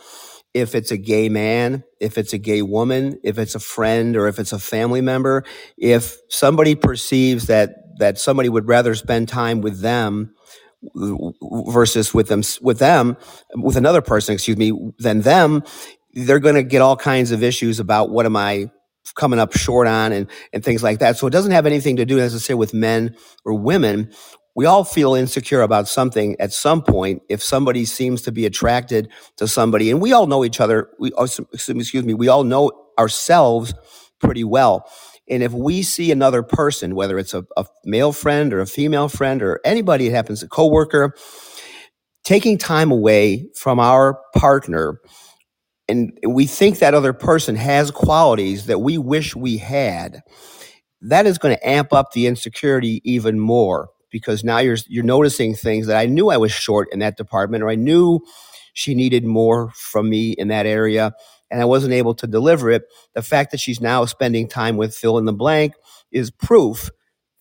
if it's a gay man, if it's a gay woman, if it's a friend, or if it's a family member. If somebody perceives that that somebody would rather spend time with them versus with them with them with another person, excuse me, than them, they're going to get all kinds of issues about what am I coming up short on and and things like that. So it doesn't have anything to do necessarily with men or women. We all feel insecure about something at some point if somebody seems to be attracted to somebody, and we all know each other. We oh, excuse me, we all know ourselves pretty well. And if we see another person, whether it's a, a male friend or a female friend or anybody, it happens, a coworker, taking time away from our partner and we think that other person has qualities that we wish we had, that is going to amp up the insecurity even more because now you're you're noticing things that I knew I was short in that department or I knew she needed more from me in that area and I wasn't able to deliver it. The fact that she's now spending time with fill in the blank is proof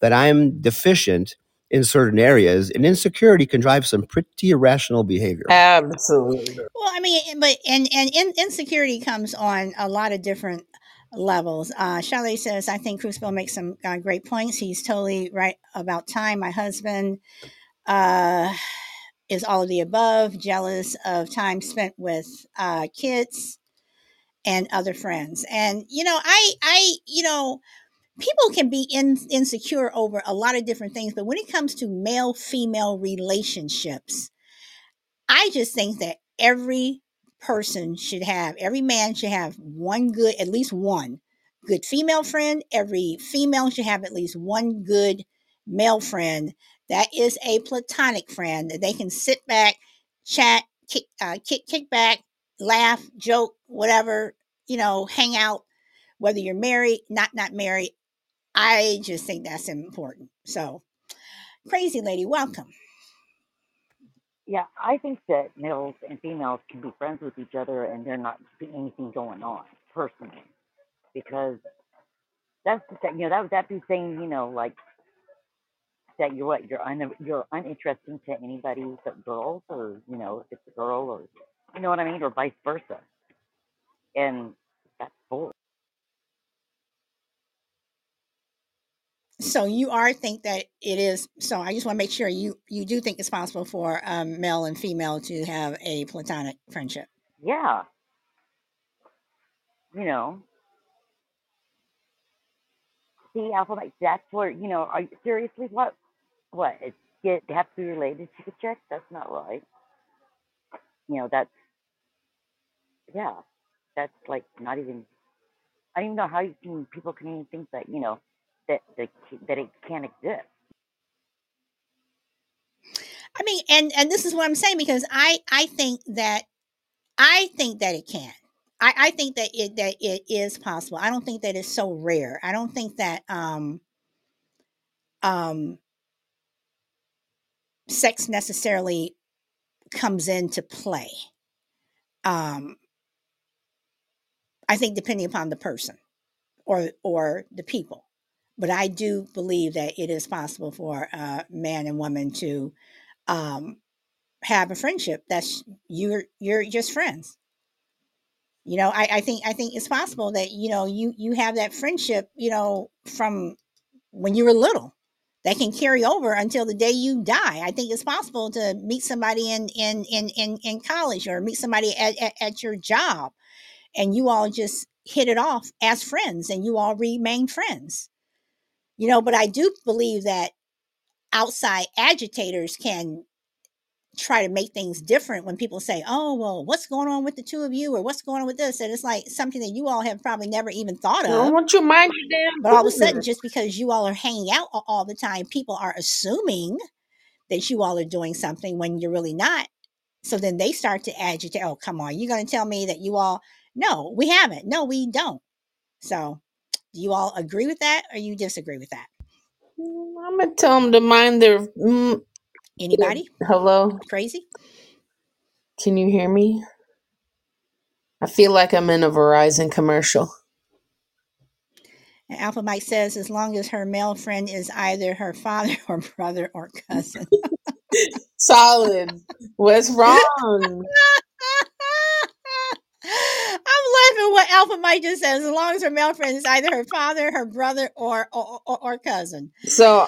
that I'm deficient in certain areas and insecurity can drive some pretty irrational behavior. Absolutely. Well, I mean, but and and in, insecurity comes on a lot of different levels. Uh, says, "I think Crucible makes some uh, great points. He's totally right about time. My husband uh, is all of the above, jealous of time spent with uh, kids and other friends. And you know, I, I, you know." People can be in, insecure over a lot of different things, but when it comes to male female relationships, I just think that every person should have, every man should have one good, at least one good female friend. Every female should have at least one good male friend that is a platonic friend that they can sit back, chat, kick, uh, kick, kick back, laugh, joke, whatever, you know, hang out. Whether you're married, not not married, I just think that's important. So, crazy lady, welcome. Yeah, I think that males and females can be friends with each other and there not anything going on personally, because that's the thing. You know, that would that be saying you know like that you're what you're un, you're uninteresting to anybody but girls or you know if it's a girl or you know what I mean or vice versa, and that's bull. So you are think that it is. So I just want to make sure you you do think it's possible for um, male and female to have a platonic friendship. Yeah, you know, see, Alpha Mike, that's where you know. Are you seriously what? What? It's get have to be related to the check? That's not right. You know, that's yeah, that's like not even. I don't even know how you can people can even think that you know that that that it can't exist. I mean, and and this is what I'm saying because I I think that I think that it can. I, I think that it that it is possible. I don't think that it's so rare. I don't think that um um sex necessarily comes into play. Um I think depending upon the person or or the people. But I do believe that it is possible for a man and woman to um have a friendship that's you're you're just friends. You know I, I think i think it's possible that you know you you have that friendship you know from when you were little that can carry over until the day you die. I think it's possible to meet somebody in in in in, in college or meet somebody at, at, at your job and you all just hit it off as friends and you all remain friends you know but i do believe that outside agitators can try to make things different when people say, "Oh, well, what's going on with the two of you?" or "What's going on with this?" and it's like something that you all have probably never even thought of I don't want you mind But all of a sudden, just because you all are hanging out all the time, people are assuming that you all are doing something when you're really not. So then they start to agitate. Oh, come on, you're going to tell me that you all? No, we haven't. No, we don't. So, do you all agree with that, or you disagree with that? I'm gonna tell them to mind their. Mm, Anybody hello, crazy? can you hear me? I feel like I'm in a Verizon commercial. And Alpha Mike says, as long as her male friend is either her father (laughs) or brother or cousin. (laughs) Solid. What's wrong? (laughs) What Alpha Mike just says. As long as her male friend is either her father, her brother, or or, or, or cousin. So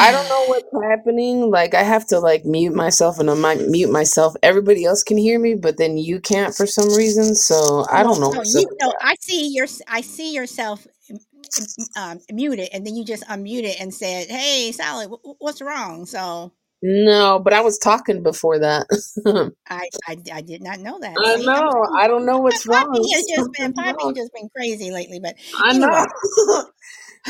I don't know what's happening. Like I have to like mute myself and I might mute myself. Everybody else can hear me, but then you can't for some reason. So I don't know no, you know. I see your I see yourself m- m- um, muted, and then you just unmuted and said, "Hey, Sally, wh- wh- what's wrong?" So No, but I was talking before that. (laughs) I, I I did not know that. I See, I'm know. I don't know (laughs) what's wrong. Poppy has just been (laughs) Something's Poppy wrong. has just been crazy lately. But I anyway, know.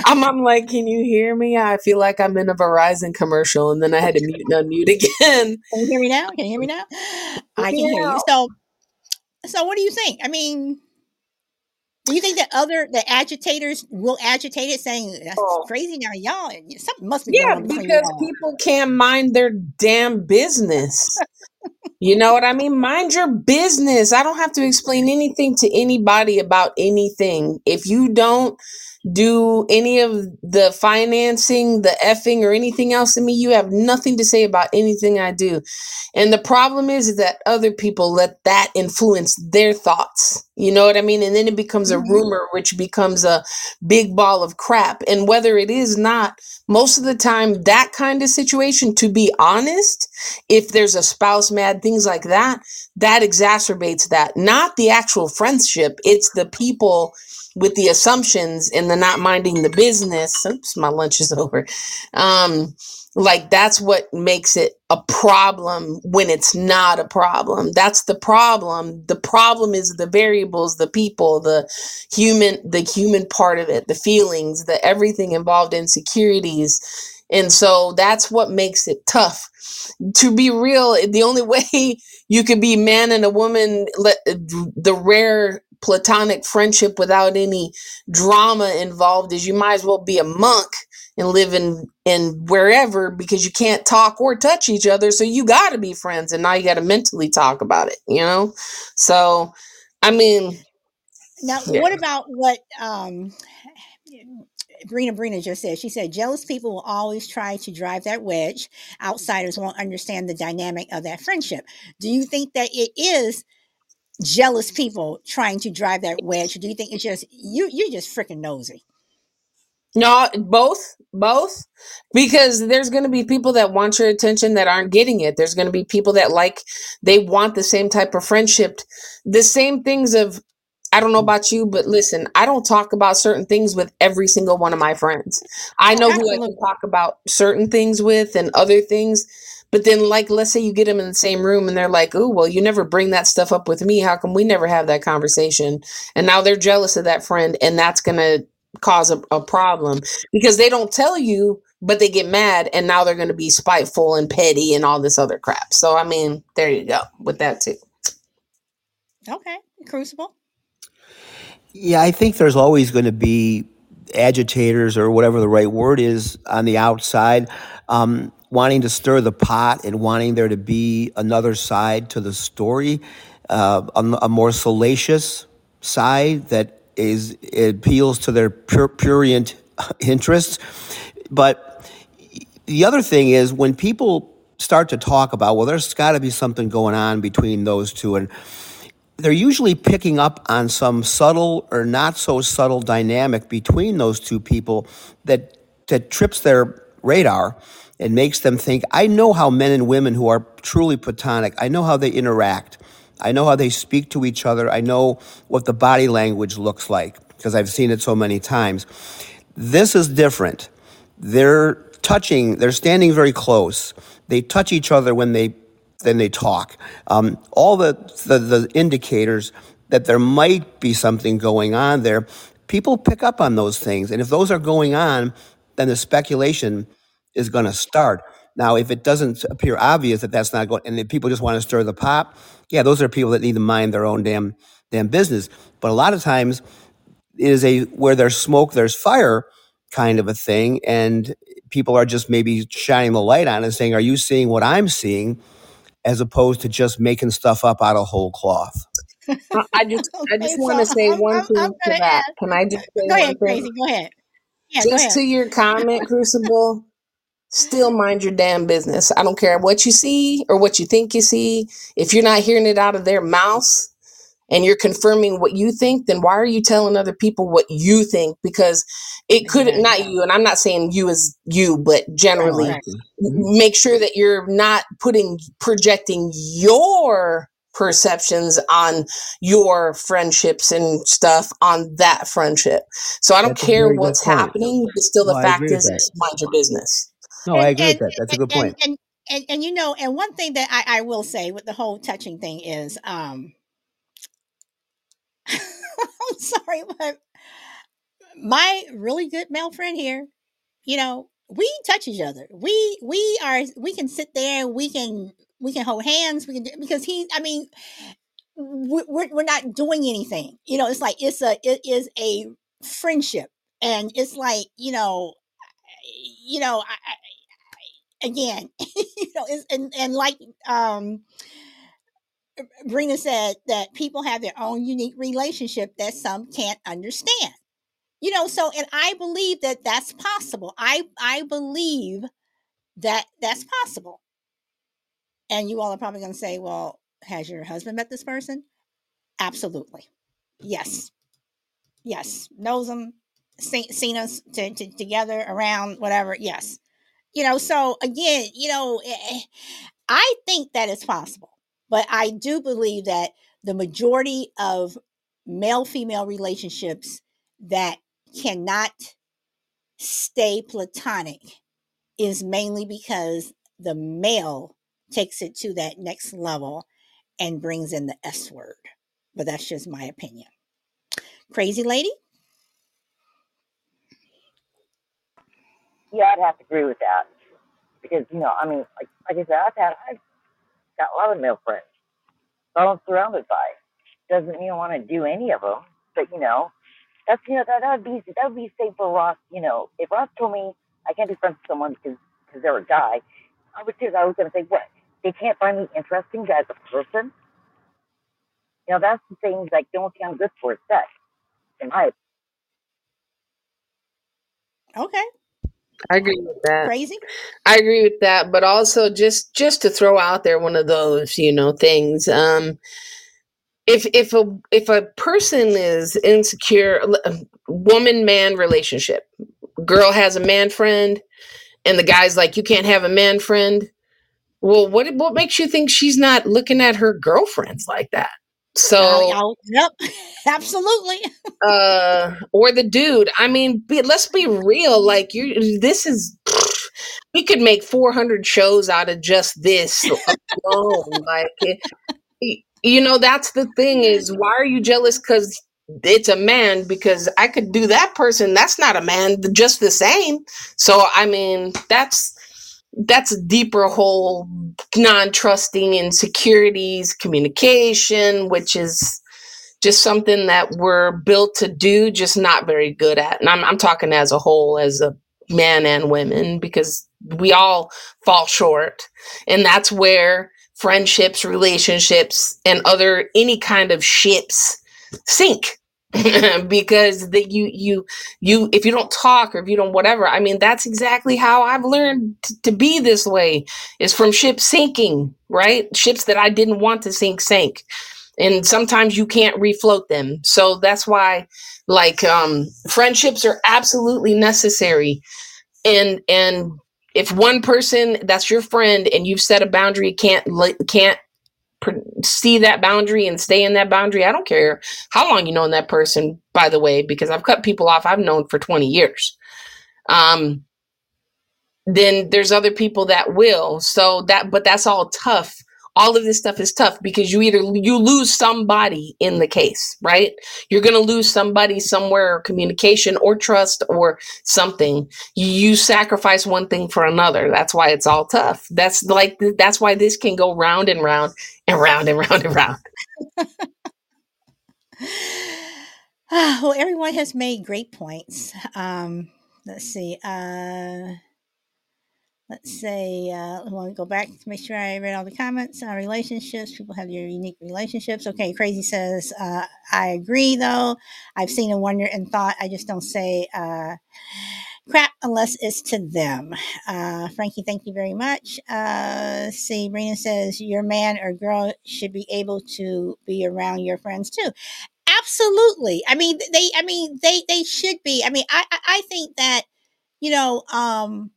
I'm, I'm like, can you hear me? I feel like I'm in a Verizon commercial, and then I had to mute and unmute again. Can you hear me now? Can you hear me now? I can hear you. Yeah. So, so what do you think? I mean, do you think that other the agitators will agitate it, saying that's Oh. crazy now, y'all? Something must be Yeah, on between you because people can't mind their damn business. You know what I mean? Mind your business. I don't have to explain anything to anybody about anything. If you don't do any of the financing, the effing, or anything else to me, you have nothing to say about anything I do. And the problem is that other people let that influence their thoughts. You know what I mean? And then it becomes a Mhm. rumor, which becomes a big ball of crap. And whether it is not, most of the time, that kind of situation, to be honest, if there's a spouse mad, things like that, that exacerbates that. Not the actual friendship, it's the people with the assumptions and the not minding the business. Oops, my lunch is over. Um, like that's what makes it a problem when it's not a problem. That's the problem. The problem is the variables, the people, the human, the human part of it, the feelings, the everything involved in securities. And so that's what makes it tough. To be real, the only (laughs) way you could be man and a woman, the rare platonic friendship without any drama involved is you might as well be a monk and live in in wherever because you can't talk or touch each other so you got to be friends and now you got to mentally talk about it you know so i mean Now, yeah what about what um, Brina Brina just said? She said, jealous people will always try to drive that wedge. Outsiders won't understand the dynamic of that friendship. Do you think that it is jealous people trying to drive that wedge? Do you think it's just you? You're just freaking nosy. no both both because there's going to be people that want your attention that aren't getting it there's going to be people that like they want the same type of friendship the same things of I don't know about you, but listen, I don't talk about certain things with every single one of my friends. I know who I absolutely. can talk about certain things with and other things. But then, like, let's say you get them in the same room and they're like, oh, well, you never bring that stuff up with me. How come we never have that conversation? And now they're jealous of that friend, and that's going to cause a, a problem because they don't tell you, but they get mad, and now they're going to be spiteful and petty and all this other crap. So, I mean, there you go with that, too. Okay, Crucible. Yeah, I think there's always going to be agitators or whatever the right word is on the outside, um, wanting to stir the pot and wanting there to be another side to the story, uh, a, a more salacious side that is appeals to their pur- prurient (laughs) interests. But the other thing is when people start to talk about, well, there's got to be something going on between those two, and they're usually picking up on some subtle or not so subtle dynamic between those two people that that trips their radar and makes them think. I know how men and women who are truly platonic I know how they interact. I know how they speak to each other. I know what the body language looks like because I've seen it so many times. This is different. They're touching they're standing very close. They touch each other when they then they talk. Um, all the, the the indicators that there might be something going on there people pick up on those things. And if those are going on then the speculation is going to start now if it doesn't appear obvious that that's not going and if people just want to stir the pot yeah those are people that need to mind their own damn damn business but a lot of times it is a where there's smoke there's fire kind of a thing and people are just maybe shining the light on it and saying are you seeing what i'm seeing as opposed to just making stuff up out of whole cloth (laughs) I I just I just so want to say I'm, one I'm, thing I'm to that. ask. Can I just say Go one ahead, thing? Crazy. Go ahead. Yeah, go Just ahead. to your comment, Crucible, still mind your damn business. I don't care what you see or what you think you see. If you're not hearing it out of their mouths and you're confirming what you think, then why are you telling other people what you think? Because it could not you, and I'm not saying you as you, but generally right. Mhm. make sure that you're not putting projecting your perceptions on your friendships and stuff on that friendship. So I don't that's care what's happening, but still the fact is mind your business. No i And agree with that that's a and good and point and, and, and you know, and one thing that I, I will say with the whole touching thing is, um, (laughs) I'm sorry, but my really good male friend here, you know, we touch each other. We we are we can sit there. We can we can hold hands. We can do, because he. I mean, we- we're we're not doing anything. You know, it's like it's a it is a friendship, and it's like you know, you know, I, I, again, (laughs) you know, and and like um Brina said that people have their own unique relationship that some can't understand. You know, so and I believe that that's possible. I I believe that that's possible. And you all are probably going to say, "Well, has your husband met this person?" Absolutely. Yes. Yes. Knows them, seen, seen us to, to, together around whatever. Yes. You know, so again, you know, eh, eh, I think that it's possible, but I do believe that the majority of male female relationships that cannot stay platonic is mainly because the male takes it to that next level and brings in the S word. But that's just my opinion. Crazy lady? Yeah, I'd have to agree with that because you know, I mean, like like I said, I've had I've got a lot of male friends that I'm surrounded by. Doesn't mean I want to do any of them, but you know, that's you know that that would be that would be safe for Ross. You know, if Ross told me I can't be friends with someone because because they're a guy, I would say, I was going to say what they can't find me interesting as a person. You know, that's the things that don't sound good for sex, in my. Okay. I agree with that. Crazy? I agree with that, but also just just to throw out there one of those, you know, things. Um if if a if a person is insecure, woman man relationship, girl has a man friend, and the guy's like, you can't have a man friend. Well, what what makes you think she's not looking at her girlfriends like that? So, yep, (laughs) absolutely. uh, or the dude. I mean, be, let's be real. Like you, this is. (sniffs) We could make 400 shows out of just this alone. (laughs) like, it, you know, that's the thing is, why are you jealous? Because it's a man. Because I could do that person. That's not a man. Just the same. So, I mean, that's that's a deeper whole non-trusting insecurities communication which is just something that we're built to do just not very good at. And i'm, I'm talking as a whole as a man and women because we all fall short. And that's where friendships relationships and other any kind of ships sink (laughs) because that you you you if you don't talk or if you don't whatever i mean that's exactly how i've learned t- to be this way is from ships sinking right? Ships that i didn't want to sink sank. And sometimes you can't refloat them. So that's why like um friendships are absolutely necessary. And and if one person that's your friend and you've set a boundary can't can't see that boundary and stay in that boundary. I don't care how long you known that person, by the way, because I've cut people off I've known for 20 years. Um, then there's other people that will. So that, but that's all tough all of this stuff is tough because you either you lose somebody in the case right? You're going to lose somebody somewhere communication or trust or something. You sacrifice one thing for another. That's why it's all tough. That's like that's why this can go round and round and round and round and round. (laughs) Well everyone has made great points. Um let's see uh let's say uh, I want to go back to make sure I read all the comments. Uh, relationships, people have their unique relationships. Okay, crazy says uh, I agree though. I've seen a wonder and thought. I just don't say uh, crap unless it's to them. Uh, Frankie, thank you very much. Uh, see, Brina says your man or girl should be able to be around your friends too. Absolutely. I mean, they. I mean, they. They should be. I mean, I. I, I think that you know. um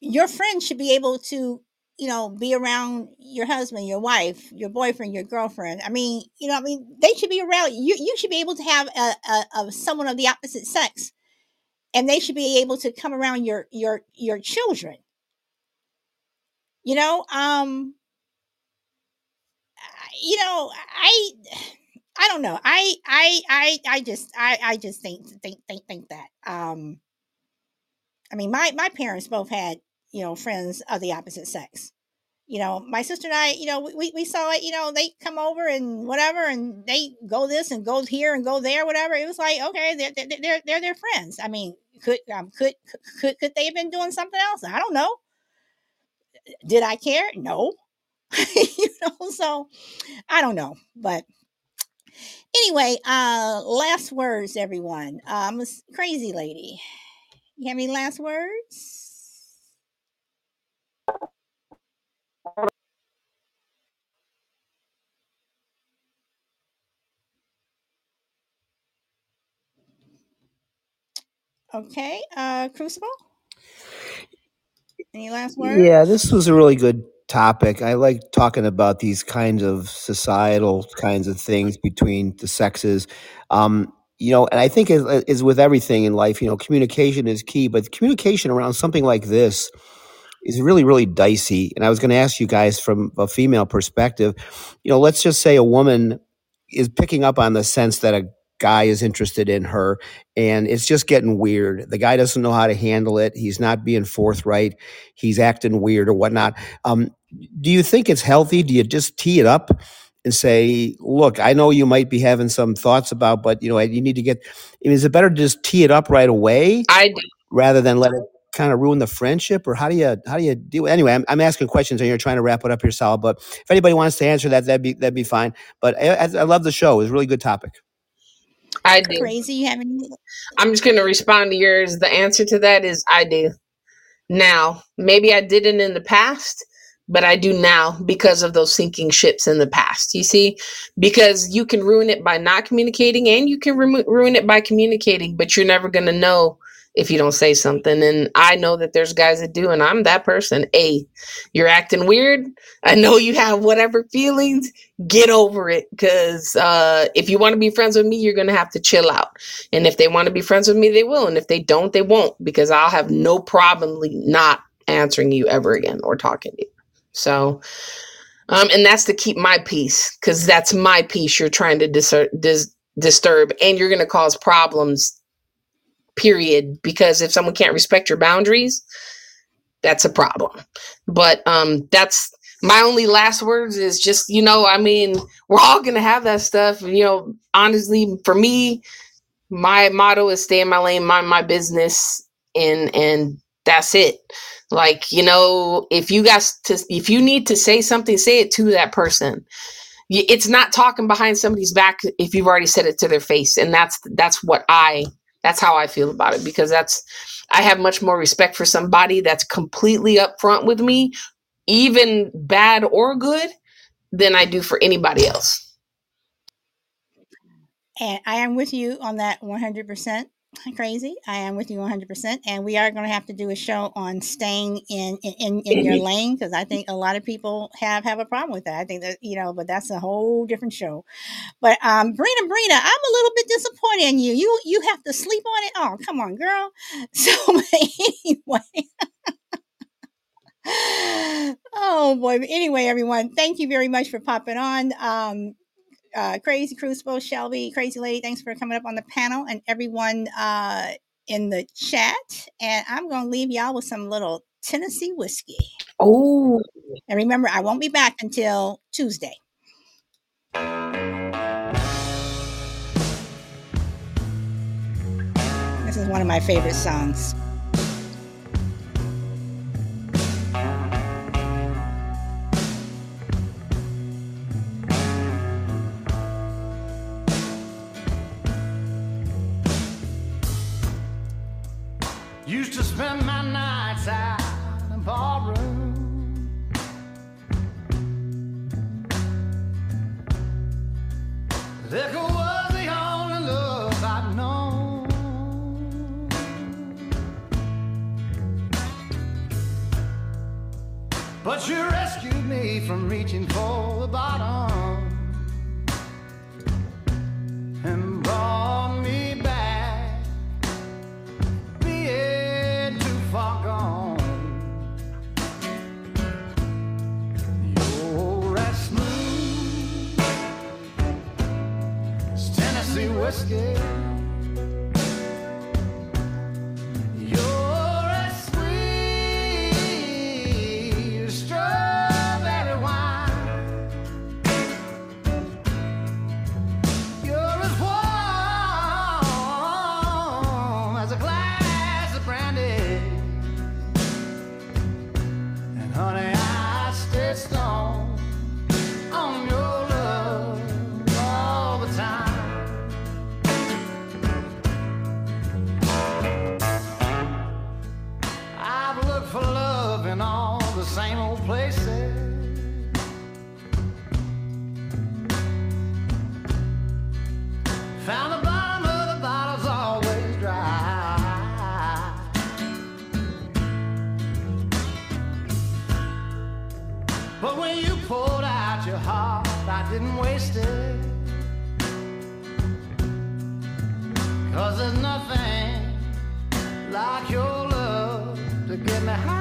your friend should be able to you know be around your husband your wife your boyfriend your girlfriend. I mean you know i mean they should be around you you should be able to have a, a, a someone of the opposite sex and they should be able to come around your your your children. You know um you know i i don't know. I i i i just i i just think think think think that um i mean my my parents both had you know, friends of the opposite sex. You know, my sister and I, you know, we, we saw it, you know, they come over and whatever, and they go this and go here and go there, whatever. It was like, okay, they're, they're, they're, they're their friends. I mean, could, um, could, could, could they have been doing something else? I don't know. Did I care? No. (laughs) you know, so I don't know, but anyway, uh, last words, everyone. Um, crazy lady. You have any last words? Okay, uh, Crucible. Any last words? Yeah, this was a really good topic. I like talking about these kinds of societal kinds of things between the sexes. Um, you know, and I think is is with everything in life, you know, communication is key, but communication around something like this is really really dicey. And I was going to ask you guys from a female perspective, you know, let's just say a woman is picking up on the sense that a guy is interested in her and it's just getting weird. The guy doesn't know how to handle it. He's not being forthright. He's acting weird or whatnot. Um, do you think it's healthy? Do you just tee it up and say look i know you might be having some thoughts about but you know you need to get I mean, is it better to just tee it up right away i rather than let it kind of ruin the friendship? Or how do you how do you deal with anyway I'm, I'm asking questions and you're trying to wrap it up here Sal but if anybody wants to answer that that'd be that'd be fine. But I, I love the show. It was a really good topic I do. Crazy. You have any? I'm just going to respond to yours. The answer to that is I do. Now, maybe I didn't in the past, but I do now because of those sinking ships in the past. You see, because you can ruin it by not communicating and you can ruin it by communicating, but you're never going to know if you don't say something. And I know that there's guys that do, and I'm that person. A, you're acting weird. I know you have whatever feelings. Get over it. Because uh, if you want to be friends with me, you're going to have to chill out. And if they want to be friends with me, they will. And if they don't, they won't. Because I'll have no problem not answering you ever again or talking to you. So, um, and that's to keep my peace because that's my peace you're trying to dis- dis- disturb and you're going to cause problems period because if someone can't respect your boundaries that's a problem. But um that's my only last words is just you know i mean we're all gonna have that stuff you know honestly for me my motto is stay in my lane mind my business and and that's it. Like you know if you guys to if you need to say something say it to that person. It's not talking behind somebody's back if you've already said it to their face and that's that's what i that's how I feel about it because that's I have much more respect for somebody that's completely upfront with me, even bad or good, than I do for anybody else. And I am with you on that 100% crazy. I am with you 100%. And we are going to have to do a show on staying in in, in your lane because I think a lot of people have have a problem with that. I think that, you know, but that's a whole different show. But um Brina, Brina, I'm a little bit disappointed in you. You you have to sleep on it. Oh, come on, girl. (laughs) So anyway. (laughs) oh boy. Anyway, everyone, thank you very much for popping on. Um, uh, Crazy Crucible, Shelby, Crazy Lady, thanks for coming up on the panel, and everyone uh, in the chat. And I'm going to leave y'all with some little Tennessee whiskey. Oh. And remember, I won't be back until Tuesday. This is one of my favorite songs. Spend my nights out in ballroom. Liquor was the only love I'd known. But you rescued me from reaching for the bottom and whiskey. Didn't waste it. Cause there's nothing like your love to get me high.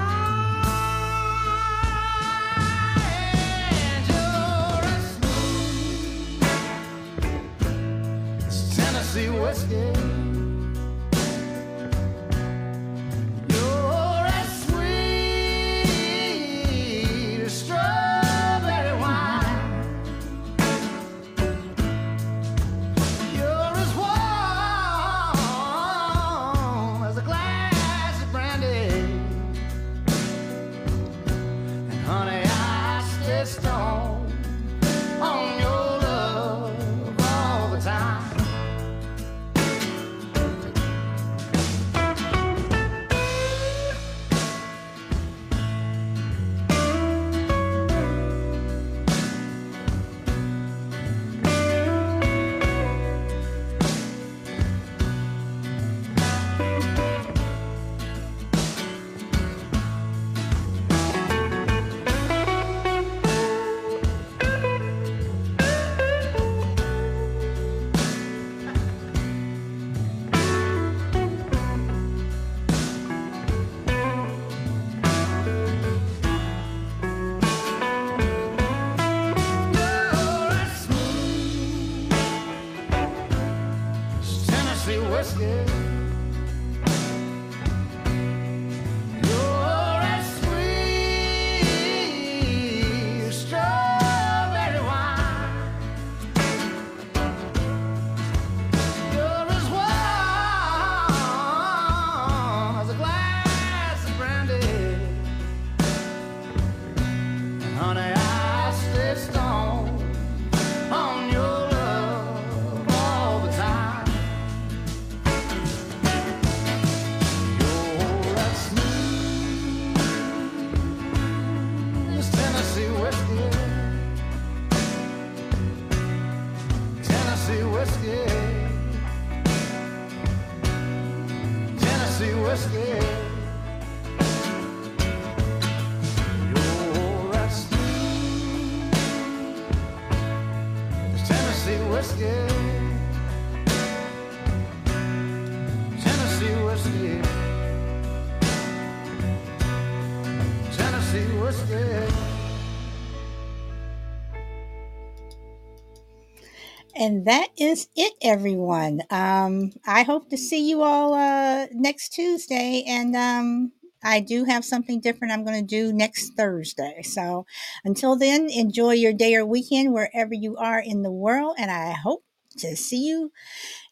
And that is it, everyone. Um, I hope to see you all uh, next Tuesday. And um, I do have something different I'm going to do next Thursday. So until then, enjoy your day or weekend wherever you are in the world. And I hope to see you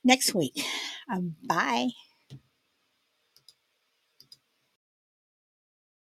next week. Um, bye.